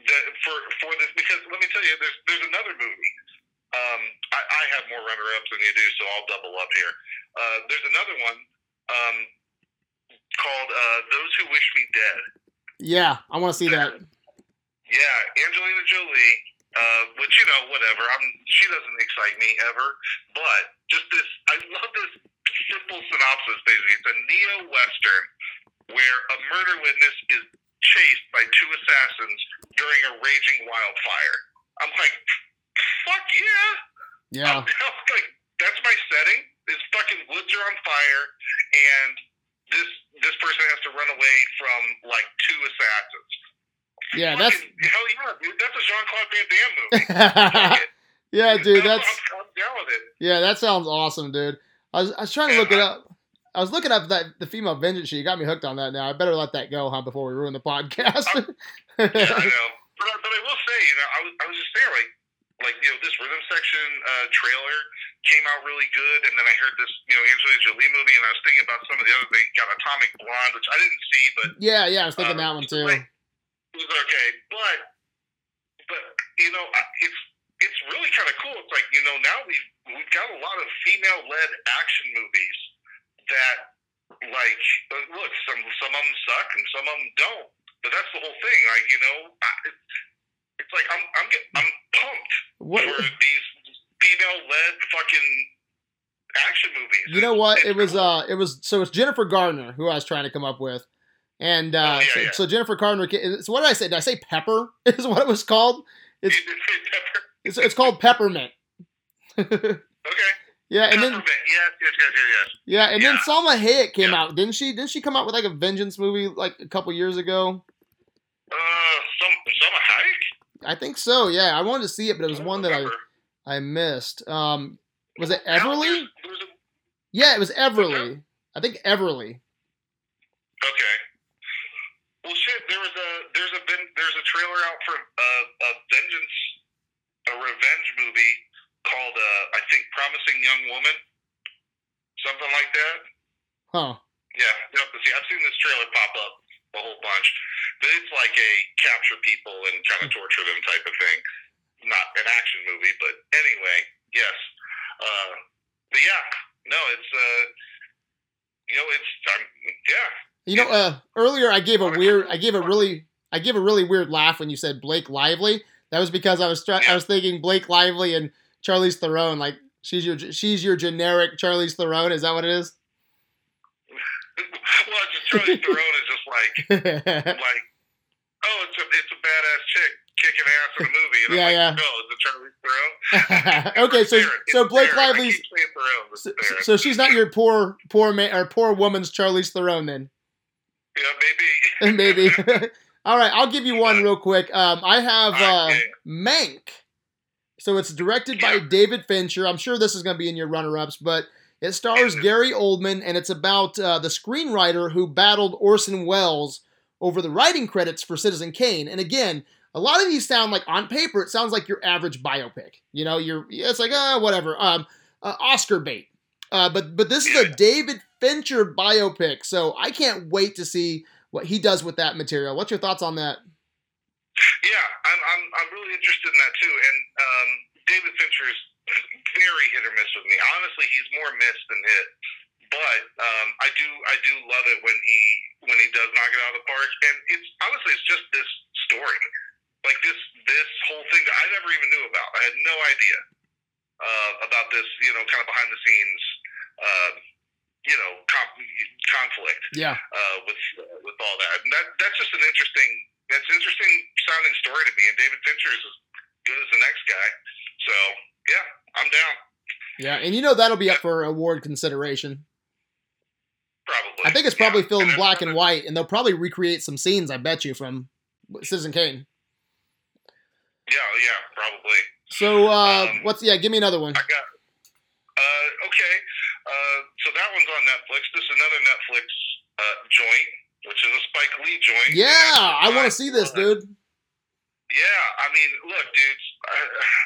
that for for this because let me tell you, there's there's another movie. Um, I, I have more runner-ups than you do, so I'll double up here. Uh, there's another one um, called uh, "Those Who Wish Me Dead." Yeah, I want to see that. Yeah, Angelina Jolie. Uh, which you know, whatever. I'm. She doesn't excite me ever. But just this, I love this simple synopsis. Basically, it's a neo western where a murder witness is chased by two assassins during a raging wildfire. I'm like, fuck yeah! Yeah. (laughs) I'm, like, that's my setting. This fucking woods are on fire, and this this person has to run away from like two assassins. Yeah, that's Fucking- hell yeah, dude. That's a Jean Claude Van Damme movie. (laughs) Yeah, dude. That's I'm, I'm down with it. yeah, that sounds awesome, dude. I was, I was trying to look it up. I was looking up that the female vengeance. You got me hooked on that now. I better let that go, huh? Before we ruin the podcast. (laughs) Yeah, I know. But, I- but I will say, you know, I was, I was just there, like, like you know, this rhythm section uh, trailer came out really good, and then I heard this, you know, Angelina Jolie movie, and I was thinking about some of the other. They got Atomic Blonde, which I didn't see, but yeah, yeah. I was thinking Um, that one too. like- it was okay. But, but you know, it's it's really kind of cool. It's like you know, now we've we've got a lot of female-led action movies that, like, uh, look, some some of them suck and some of them don't. But that's the whole thing. Like, you know, I, it, it's like I'm I'm get, I'm pumped What? for these female-led fucking action movies. You know what? It's It was cool. uh, it was so it's Jennifer Gardner who I was trying to come up with, and uh, Oh, yeah, so, yeah. so Jennifer Gardner. So what did I say? Did I say Pepper? (laughs) Is what it was called? It's You did say Pepper. it's, it's called Peppermint. (laughs) Okay. yeah, and then Peppermint. Yes, yes, yes, yes, yes. yeah, and then Salma Hayek came Yeah. out, didn't she? Didn't she come out with like a vengeance movie like a couple years ago? Uh, some some hike. I think so. Yeah, I wanted to see it, but it was I one don't that I remember. I missed. Um, was it Everly? a- Yeah, it was Everly. I think Everly. Okay. Well, shit. There was a there's a ven- there's a trailer out for uh, a vengeance, a revenge movie called uh, I think Promising Young Woman, something like that. Huh. Yeah, you have to see. I've seen this trailer pop up a whole bunch, but it's like a capture people and kind of torture them type of thing. Not an action movie, but anyway, yes. Uh, but yeah, no, it's uh, you know, it's um, yeah. You know, uh, earlier I gave a weird, I gave a really, I gave a really weird laugh when you said Blake Lively. That was because I was, I was thinking Blake Lively and Charlize Theron. Like she's your, she's your generic Charlize Theron. Is that what it is? (laughs) well, just Charlie Theron is just like (laughs) like, oh, it's a it's a badass chick kicking ass in a movie. And Yeah, I'm yeah. like, no, is it Charlie Theron? (laughs) okay, so Theron. So Blake Theron. Lively's, so, so she's not your poor, poor man or poor woman's Charlize Theron then. yeah, maybe. (laughs) Maybe. (laughs) All right, I'll give you one real quick. Um, I have uh, Mank. So it's directed by David Fincher. I'm sure this is going to be in your runner-ups, but it stars. Gary Oldman, and it's about uh, the screenwriter who battled Orson Welles over the writing credits for Citizen Kane. And again, a lot of these sound like on paper, it sounds like your average biopic. You know, you're it's like uh, whatever, um, uh, Oscar bait. Uh, but but this is a David Fincher biopic, so I can't wait to see what he does with that material. What's your thoughts on that? Yeah, I'm, I'm, I'm really interested in that too. And um, David Fincher is (clears throat) very hit or miss with me. Honestly, he's more miss than hit. But um, I do I do love it when he when he does knock it out of the park. And it's honestly it's just this story, like this this whole thing that I never even knew about. I had no idea uh, about this. You know, kind of behind the scenes. Uh, you know, com- conflict Yeah. uh, with with all that. And that that's just an interesting that's an interesting sounding story to me. And David Fincher is as good as the next guy. So yeah, I'm down. Yeah, and you know that'll be up for award consideration. Probably. I think it's probably Yeah. filmed And black and white, and they'll probably recreate some scenes. I bet you from Citizen Kane. Yeah, yeah, probably. So uh, Um, what's yeah? Give me another one. I got. Uh, okay. Uh, so that one's on Netflix. This is another Netflix uh, joint, which is a Spike Lee joint. Yeah, I want to see this, dude. Yeah, I mean, look, dudes. I,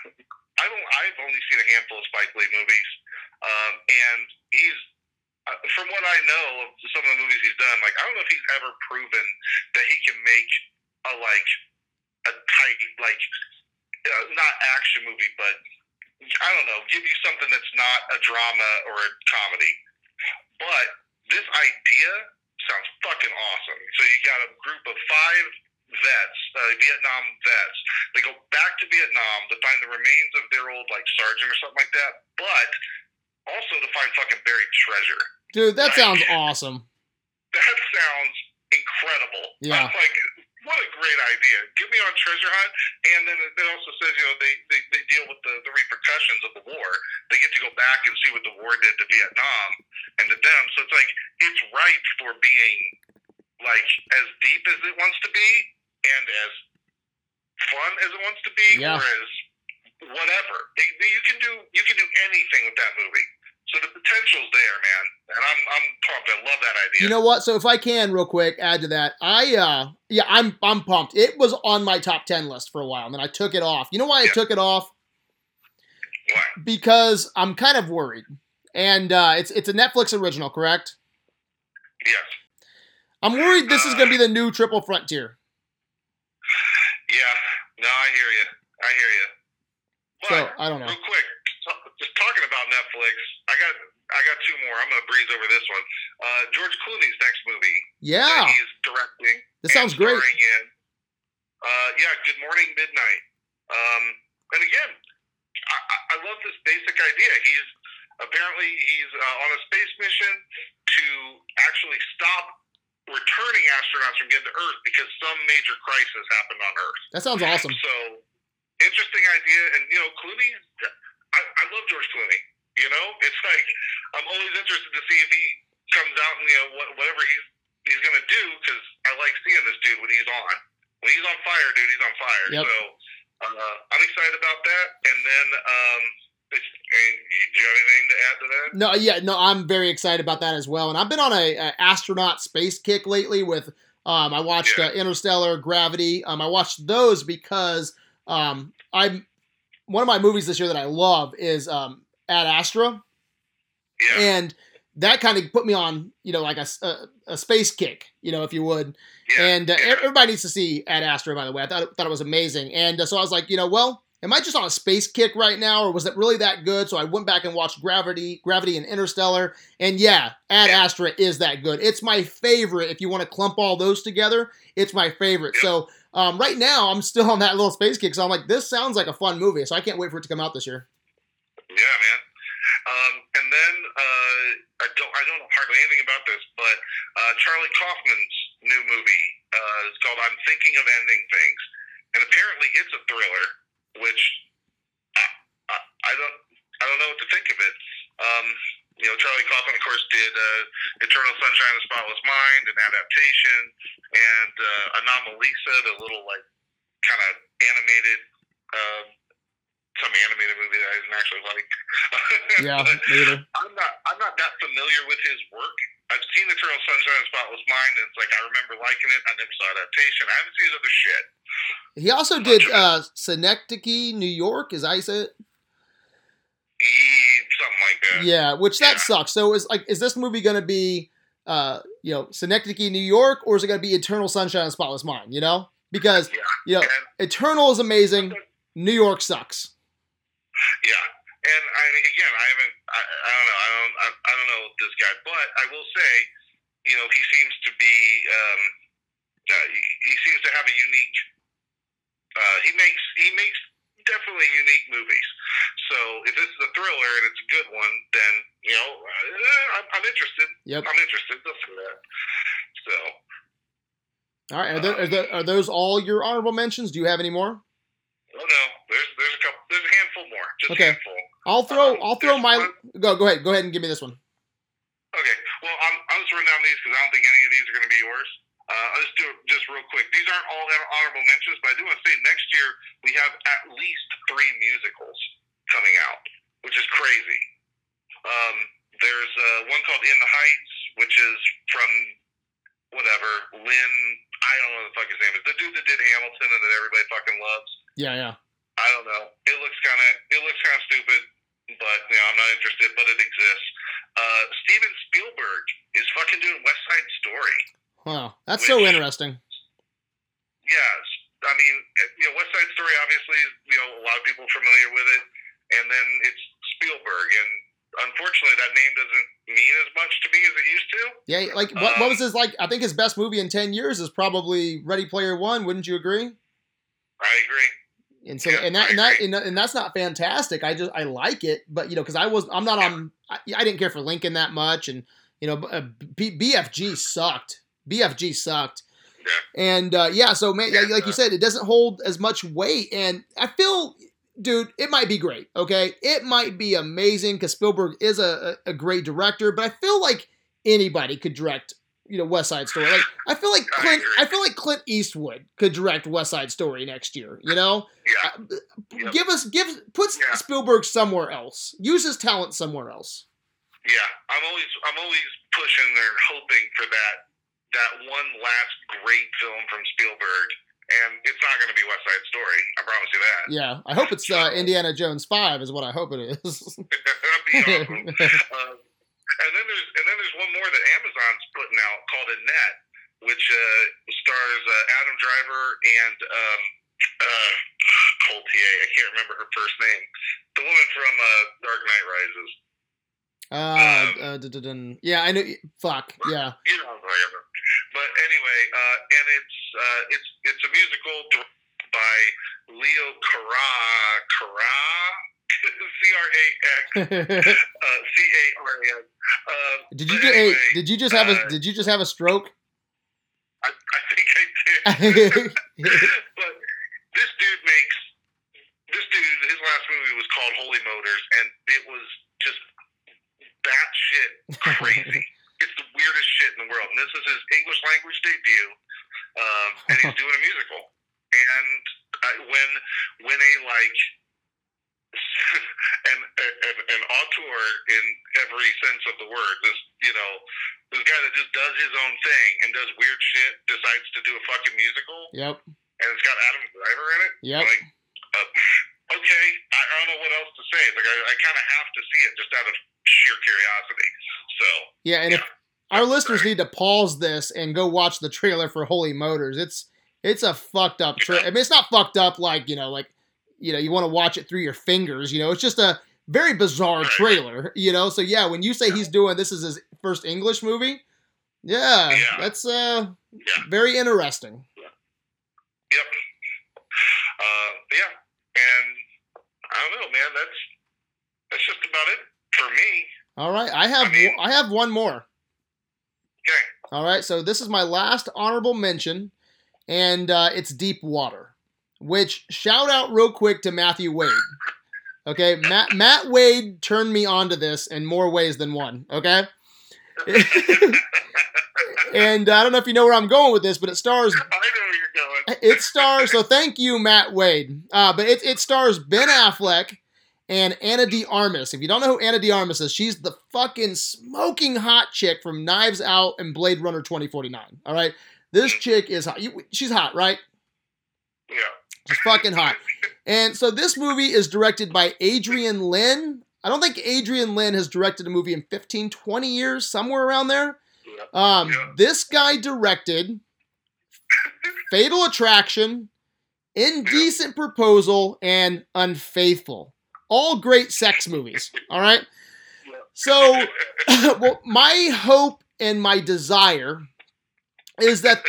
(sighs) I don't. I've only seen a handful of Spike Lee movies, um, and he's uh, from what I know of some of the movies he's done. Like, I don't know if he's ever proven that he can make a like a tight, like uh, not action movie, but I don't know, give you something that's not a drama or a comedy. But this idea sounds fucking awesome. So you got a group of five vets, uh, Vietnam vets. They go back to Vietnam to find the remains of their old like sergeant or something like that, but also to find fucking buried treasure. Dude, that Like- sounds (laughs) awesome. That sounds incredible. Yeah. I'm like, what a great idea. Get me on treasure hunt. And then it it also says, you know, they, they, they deal with the, the repercussions of the war. They get to go back and see what the war did to Vietnam and to them. So it's like, it's ripe for being like as deep as it wants to be and as fun as it wants to be Yeah. or as whatever. It, you can do you can do anything with that movie. So the potential's there, man. And I'm I'm pumped. I love that idea. You know what? So if I can, real quick, add to that, I uh, yeah, I'm I'm pumped. It was on my top ten list for a while, and then I took it off. You know why I took it off? Why? Because I'm kind of worried, and uh, it's it's a Netflix original, correct? Yes. I'm worried this is going to be the new Triple Frontier. Yeah. No, I hear you. I hear you. But So I don't know. real quick, just talking about Netflix, I got I got two more. I'm gonna breeze over this one. Uh, George Clooney's next movie Yeah, he's directing. this sounds great. In. Uh, yeah, Good Morning Midnight. Um, and again, I, I- I love this basic idea. He's apparently he's uh, on a space mission to actually stop returning astronauts from getting to Earth because some major crisis happened on Earth. That sounds awesome. So interesting idea, and you know, Clooney. I, I love George Clooney. You know, it's like I'm always interested to see if he comes out and you know what, whatever he's he's gonna do because I like seeing this dude when he's on. When he's on fire, dude, he's on fire. Yep. So uh, I'm excited about that. And then, um, do you have anything to add to that? No, yeah, no, I'm very excited about that as well. And I've been on a, a astronaut space kick lately. With um, I watched uh, Interstellar, Gravity. Um, I watched those because um, I'm one of my movies this year that I love is um, Ad Astra, Yeah. and that kind of put me on, you know, like a a space kick, you know, if you would. yeah. And uh, everybody needs to see Ad Astra, by the way. I thought, thought it was amazing. And uh, so I was like, you know, well, am I just on a space kick right now, or was it really that good? So I went back and watched Gravity, Gravity and Interstellar. And yeah, Ad Astra is that good. It's my favorite. If you want to clump all those together, it's my favorite. So um, right now, I'm still on that little space kick. So I'm like, this sounds like a fun movie. So I can't wait for it to come out this year. Yeah, man. Um, and then uh, I don't I don't know hardly anything about this, but uh, Charlie Kaufman's new movie uh, is called "I'm Thinking of Ending Things," and apparently it's a thriller, which I, I, I don't I don't know what to think of it. Um, you know, Charlie Kaufman, of course, did uh, Eternal Sunshine of the Spotless Mind, an adaptation, and uh, Anomalisa, the little like kind of animated. Uh, some animated movie that I didn't actually like. (laughs) Yeah, But me either. I'm not. I'm not that familiar with his work. I've seen Eternal Sunshine of the Spotless Mind, and it's like I remember liking it. I never saw adaptation. I haven't seen his other shit. He also did uh, Synecdoche, New York. Is I say it? Something like that. Yeah, which that Yeah. sucks. So is like, is this movie going to be, uh, you know, Synecdoche, New York, or is it going to be Eternal Sunshine of Spotless Mind? You know, because Yeah. you know, And Eternal is amazing. New York sucks. yeah, and I again, I haven't. I, I don't know. I don't. I, I don't know this guy, but I will say, you know, he seems to be. Um, uh, he, he seems to have a unique. Uh, he makes. He makes definitely unique movies. So if this is a thriller and it's a good one, then you know, uh, I'm, I'm interested. Yep. I'm interested. That. So All right. Are, there, are, there, are those all your honorable mentions? Do you have any more? Oh no, there's there's a couple, there's a handful more, just Okay. handful. I'll throw. Um, I'll throw my. one- Go. Go ahead. Go ahead and give me this one. Okay, well I'm I'm just running down these because I don't think any of these are going to be yours. Uh, I'll just do it just real quick. These aren't all honorable mentions, but I do want to say next year we have at least three musicals coming out, which is crazy. Um, there's uh, one called In the Heights, which is from whatever Lin I don't know what the fuck his name is. The dude that did Hamilton and that everybody fucking loves. Yeah, yeah. I don't know. It looks kind of it looks kind of stupid, but you know I'm not interested. But it exists. Uh, Steven Spielberg is fucking doing West Side Story. Wow, that's so interesting. Yes, I mean you know West Side Story obviously you know a lot of people are familiar with it, and then it's Spielberg, and unfortunately that name doesn't mean as much to me as it used to. Yeah, like what, what Um, was his like? I think his best movie in ten years is probably Ready Player One. Wouldn't you agree? I agree. And so, Yeah, and that, and that, and, and that's not fantastic. I just, I like it, but you know, because I was, I'm not on, I, I didn't care for Lincoln that much, and you know, uh, B, BFG sucked. BFG sucked. And uh, yeah, so man, yeah, like you uh, said, it doesn't hold as much weight, and I feel, dude, it might be great. Okay, it might be amazing because Spielberg is a, a, great director, but I feel like anybody could direct, you know, West Side Story. Like I feel like Clint. I feel like Clint Eastwood could direct West Side Story next year. You know. Yeah, Uh, Yep. Give us, give, put Yeah. Spielberg somewhere else. Use his talent somewhere else. yeah. I'm always I'm always pushing and hoping for that that one last great film from Spielberg, and it's not going to be West Side Story. I promise you that. Yeah, I hope it's uh, Indiana Jones Five, is what I hope it is. (laughs) (laughs) Awesome. Um, and then there's and then there's one more that Amazon's putting out called Annette, which uh, stars uh, Adam Driver and um, uh, Cotillard. I can't remember her first name. The woman from uh, Dark Knight Rises. uh, uh, dun, dun. yeah, I know. Fuck, yeah. You know what I'm talking about. But anyway, uh, and it's uh, it's it's a musical directed by Leo Cara Cara (laughs) C R A X uh, C A R A N. Uh, did you just, hey, did you just have a, uh, did you just have a stroke? I, I think I did. (laughs) (laughs) but this dude makes this dude. His last movie was called Holy Motors, and it was just batshit crazy. Weirdest shit in the world. And this is his English language debut, um, and he's (laughs) doing a musical. And uh, when when a like (laughs) an, an an auteur in every sense of the word, this you know this guy that just does his own thing and does weird shit decides to do a fucking musical, yep, and it's got Adam Driver in it. yep. Like, uh, okay, I, I don't know what else to say. Like I, I kind of have to see it just out of sheer curiosity. So Yeah, and if our listeners need to pause this and go watch the trailer for Holy Motors, it's it's a fucked up trailer. I mean, it's not fucked up like you know, like you know, you want to watch it through your fingers. You know, it's just a very bizarre trailer. You know, so yeah, when you say he's doing this is his first English movie, yeah, Yeah. that's uh Yeah. very interesting. Yep. Uh, yeah, and I don't know, man. That's that's just about it for me. All right, I have I mean- I have one more. Okay. All right, so this is my last honorable mention, and uh, it's Deep Water, which shout out real quick to Matthew Wade. Okay, Matt Matt Wade turned me on to this in more ways than one. Okay, (laughs) and I don't know if you know where I'm going with this, but it stars I know where you're going. it stars. So thank you, Matt Wade. Uh, but it it stars Ben Affleck and Ana de Armas. If you don't know who Ana de Armas is, she's the fucking smoking hot chick from Knives Out and Blade Runner 2049. All right, this chick is hot. You, she's hot, right? Yeah. She's fucking hot. And so this movie is directed by Adrian Lyne. I don't think Adrian Lyne has directed a movie in 15, 20 years, somewhere around there. Yeah. Um, Yeah. This guy directed Fatal Attraction, (laughs) Indecent Proposal, and Unfaithful. All great sex movies. (laughs) All right. So, (coughs) well, my hope and my desire is that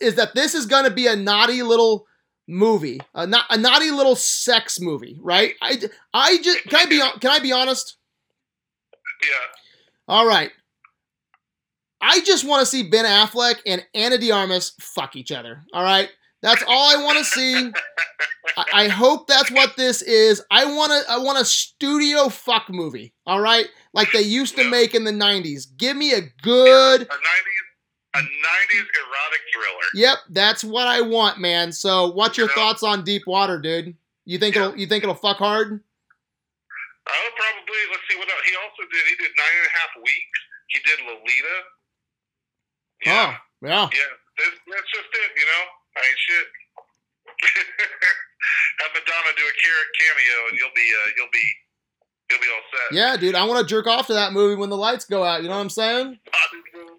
is that this is going to be a naughty little movie, a, not, a naughty little sex movie, right? I, I just can I be can I be honest? yeah. All right. I just want to see Ben Affleck and Ana de Armas fuck each other. All right. That's all I want to see. I, I hope that's what this is. I want to. I want a studio fuck movie. All right, like they used to make in the '90s. Give me a good. A '90s, a '90s erotic thriller. Yep, that's what I want, man. So, what's your Yeah. thoughts on Deep Water, dude? You think it'll you think it'll fuck hard? Oh, probably. Let's see what else. He also did. He did nine and a half weeks. He did Lolita. Yeah. Oh, yeah. Yeah. That's, that's just it, you know. I ain't shit. (laughs) Have Madonna do a ca- cameo, and you'll be uh, you'll be you'll be all set. Yeah, dude, I want to jerk off to that movie when the lights go out. You know what I'm saying? Body, little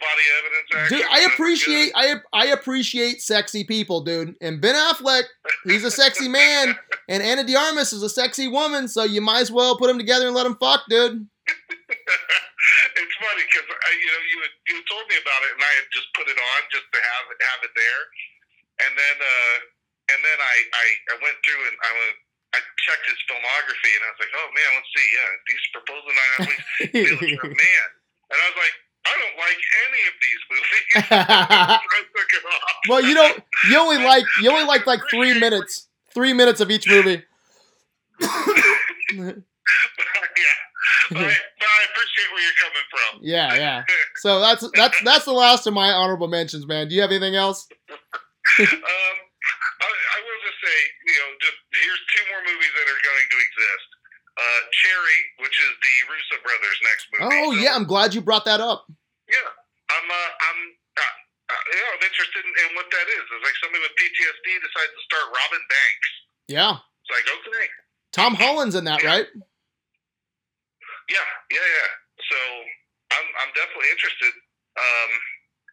body evidence. Dude, I appreciate. I I appreciate sexy people, dude. And Ben Affleck, he's a sexy man, (laughs) and Ana de Armas is a sexy woman. So you might as well put them together and let them fuck, dude. (laughs) (laughs) it's funny because you know you had, you had told me about it, and I had just put it on just to have have it there, and then uh, and then I, I I went through and I went. I checked his filmography and I was like, "Oh man, let's see. Yeah, these proposal nine weeks, Felix for a man." And I was like, "I don't like any of these movies." (laughs) I took it off. well, you don't. You only (laughs) like you only like like three minutes, three minutes of each movie. yeah, but I, (laughs) but I appreciate where you're coming from. Yeah, yeah. (laughs) So that's that's that's the last of my honorable mentions, man. Do you have anything else? (laughs) um, I, I will just say, you know, just here's two more movies that are going to exist. Uh, Cherry, which is the Russo brothers' next movie. Oh So, yeah, I'm glad you brought that up. yeah. I'm, uh, I'm, uh, uh, you know, I'm interested in, in what that is. It's like somebody with PTSD decides to start robbing banks. Yeah, It's like, okay, Tom Holland's in that, right? Yeah, yeah, yeah. So I'm, I'm definitely interested. Um,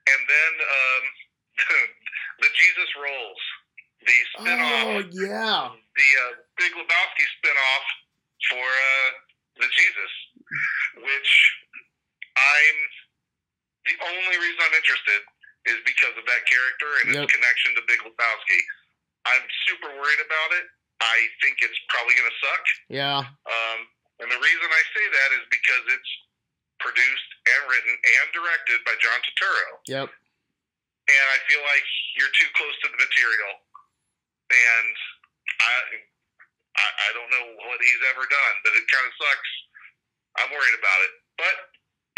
and then um, (laughs) the Jesus Rolls, the spinoff. Oh yeah. the uh, Big Lebowski spinoff for uh, the Jesus, which I'm the only reason I'm interested is because of that character and Yep. its connection to Big Lebowski. I'm super worried about it. I think it's probably going to suck. Yeah. Um, and the reason I say that is because it's produced and written and directed by John Turturro Yep. and I feel like you're too close to the material. And I, I, I don't know what he's ever done, but it kind of sucks. I'm worried about it, but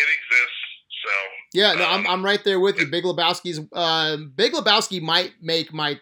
it exists. So Yeah, no, I'm, Um, I'm right there with you. Big Lebowski's uh, Big Lebowski might make my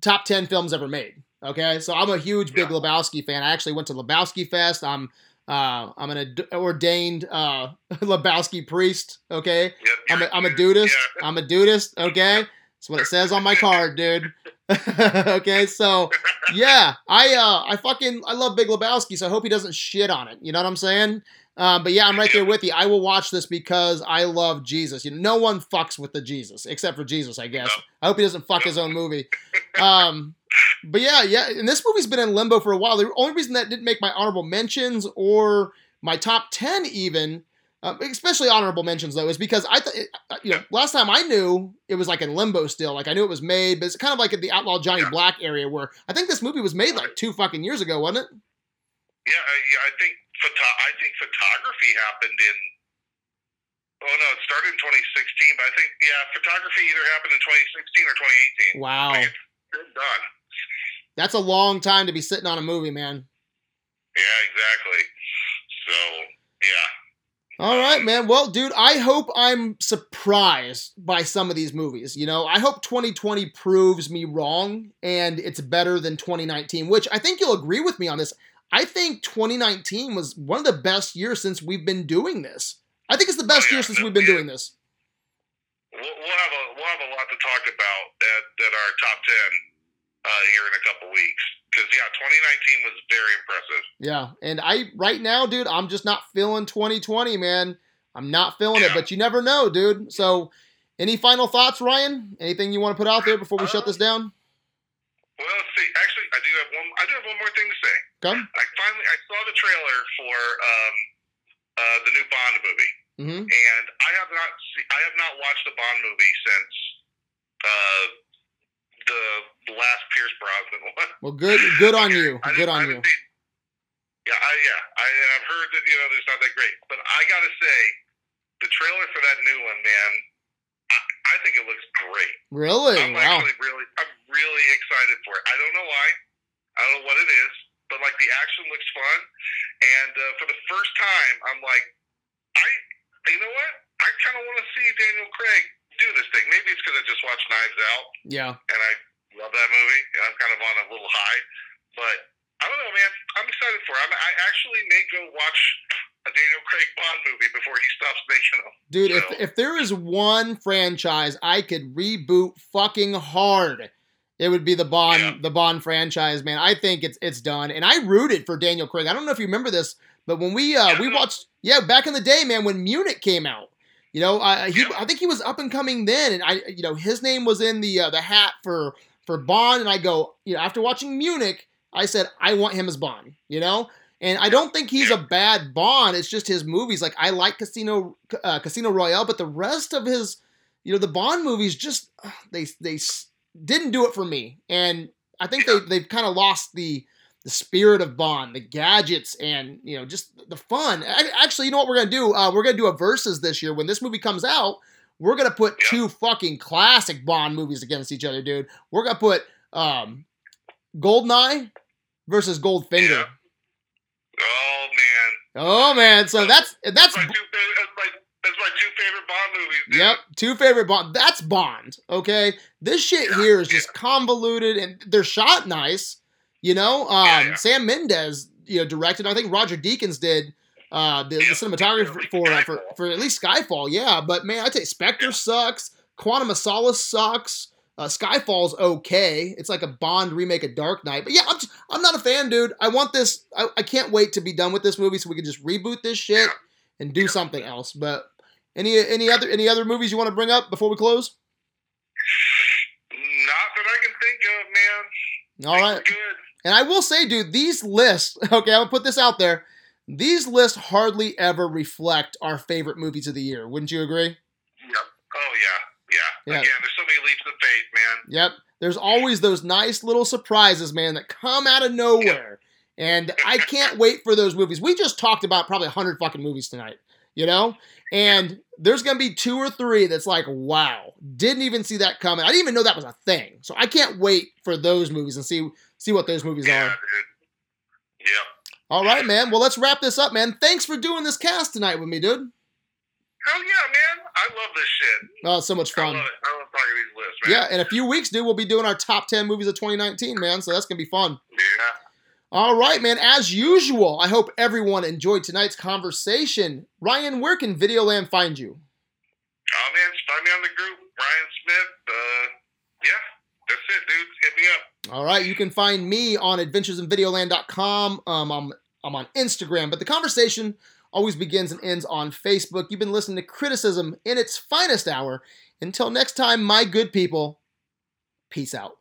top ten films ever made. Okay, so I'm a huge Big Yeah. Lebowski fan. I actually went to Lebowski Fest. I'm uh, I'm an ad- ordained uh, (laughs) Lebowski priest. Okay, yep, I'm a, I'm a Dudeist. Yeah. I'm a Dudeist. Okay, that's what it says on my card, dude. (laughs) okay, so yeah, I uh, I fucking I love Big Lebowski, so I hope he doesn't shit on it. You know what I'm saying? Um, but yeah, I'm right there with you. I will watch this because I love Jesus. You know, no one fucks with the Jesus except for Jesus, I guess. I hope he doesn't fuck his own movie. Um, but yeah, yeah, and this movie's been in limbo for a while. The only reason that didn't make my honorable mentions or my top ten even, uh, especially honorable mentions though, is because I thought, you know, last time I knew it was like in limbo still. Like I knew it was made, but it's kind of like in the Outlaw Johnny Yeah. Black area where I think this movie was made like two fucking years ago, wasn't it? Yeah, I, yeah, I think photo- I think photography happened in. Oh no, it started in 2016, but I think yeah, photography either happened in 2016 or 2018. Wow, Like it's it's done. That's a long time to be sitting on a movie, man. Yeah, exactly. So yeah, All right, man. Well, dude, I hope I'm surprised by some of these movies. You know, I hope 2020 proves me wrong and it's better than 2019, which I think you'll agree with me on this. I think 2019 was one of the best years since we've been doing this. I think it's the best Oh, yeah. year since we've been doing this. we'll, we'll have a we'll have a lot to talk about at, at our top 10 uh, here in a couple weeks. Because yeah, 2019 was very impressive. Yeah, and I right now, dude, I'm just not feeling 2020, man. I'm not feeling it, but you never know, dude. So, any final thoughts, Ryan? Anything you want to put out there before we shut this down? Well, let's see. Actually, I do have one. I do have one more thing to say. Come. I finally I saw the trailer for um, uh, the new Bond movie, Mm-hmm. and I have not see, I have not watched a Bond movie since uh, the last Pierce Brosnan (laughs) one. Well, good, good on you. I Good on you. didn't yeah, I, yeah, I, and I've heard that you know there's not that great, but I gotta say, the trailer for that new one, man, I, I think it looks great. Really? I'm Wow. actually really, I'm really excited for it. I don't know why, I don't know what it is, but like the action looks fun, and uh, for the first time, I'm like, I, you know what? I kind of want to see Daniel Craig do this thing. Maybe it's because I just watched Knives Out Yeah. and I love that movie, and I'm kind of on a little high. But I don't know, man. I'm excited for it. I'm, I actually may go watch a Daniel Craig Bond movie before he stops (laughs) making them. Dude, So- if if there is one franchise I could reboot fucking hard, it would be the Bond Yeah. the Bond franchise, man. I think it's it's done. And I rooted for Daniel Craig. I don't know if you remember this, but when we uh Yeah. we watched yeah, back in the day, man, when Munich came out, you know, I he, I think he was up and coming then and I you know, his name was in the uh, the hat for for Bond and I go, you know, after watching Munich, I said I want him as Bond, you know? And I don't think he's a bad Bond. It's just his movies. Like I like Casino uh, Casino Royale, but the rest of his, you know, the Bond movies just they they didn't do it for me. And I think they they've kind of lost the the spirit of Bond, the gadgets, and you know, just the fun. Actually, you know what we're gonna do? Uh, we're gonna do a versus this year when this movie comes out. We're gonna put Yeah. two fucking classic Bond movies against each other, dude. We're gonna put um, Goldeneye versus Goldfinger. Yeah. Oh man, Oh man, so that's that's that's my two favorite. That's my, that's my two favorite Bond movies. dude. yep, two favorite Bond. That's Bond. Okay, this shit Yeah, here is just convoluted and they're shot nice. You know, um, Yeah, yeah. Sam Mendes, you know, directed. I think Roger Deakins did uh, the, the Yeah, cinematography for, uh, for for at least Skyfall. Yeah, but man, I tell you, Spectre sucks. Quantum of Solace sucks. Uh, Skyfall's okay. It's like a Bond remake of Dark Knight. But yeah, I'm, just, I'm not a fan, dude. I want this. I, I can't wait to be done with this movie so we can just reboot this shit and do something else. But any any other any other movies you want to bring up before we close? Not that I can think of, man. All right. Good. And I will say, dude, these lists. (laughs) Okay, I'll put this out there. These lists hardly ever reflect our favorite movies of the year. Wouldn't you agree? Yep. Oh yeah, yeah. Yeah. Again, there's so many leaps of faith, man. Yep. There's always those nice little surprises, man, that come out of nowhere. And I can't wait for those movies. We just talked about probably 100 fucking movies tonight, you know? And there's going to be two or three that's like, wow, didn't even see that coming. I didn't even know that was a thing. So I can't wait for those movies and see see what those movies Yeah, are. dude. Yep. All right, man. Well, let's wrap this up, man. Thanks for doing this cast tonight with me, dude. Hell yeah, man. I love this shit. Oh, so much I fun. love. I love talking these lists, man. Yeah, in a few weeks, dude, we'll be doing our top 10 movies of 2019, man. So that's going to be fun. Yeah. All right, man. As usual, I hope everyone enjoyed tonight's conversation. Ryan, where can Videoland find you? Oh man, find me on the group, Brian Smith. Uh, yeah, that's it, dude. Hit me up. All right, you can find me on adventuresinvideoland.com. Um, I'm, I'm on Instagram, but the conversation always begins and ends on Facebook. You've been listening to Criticism in its finest hour. Until next time, my good people, peace out.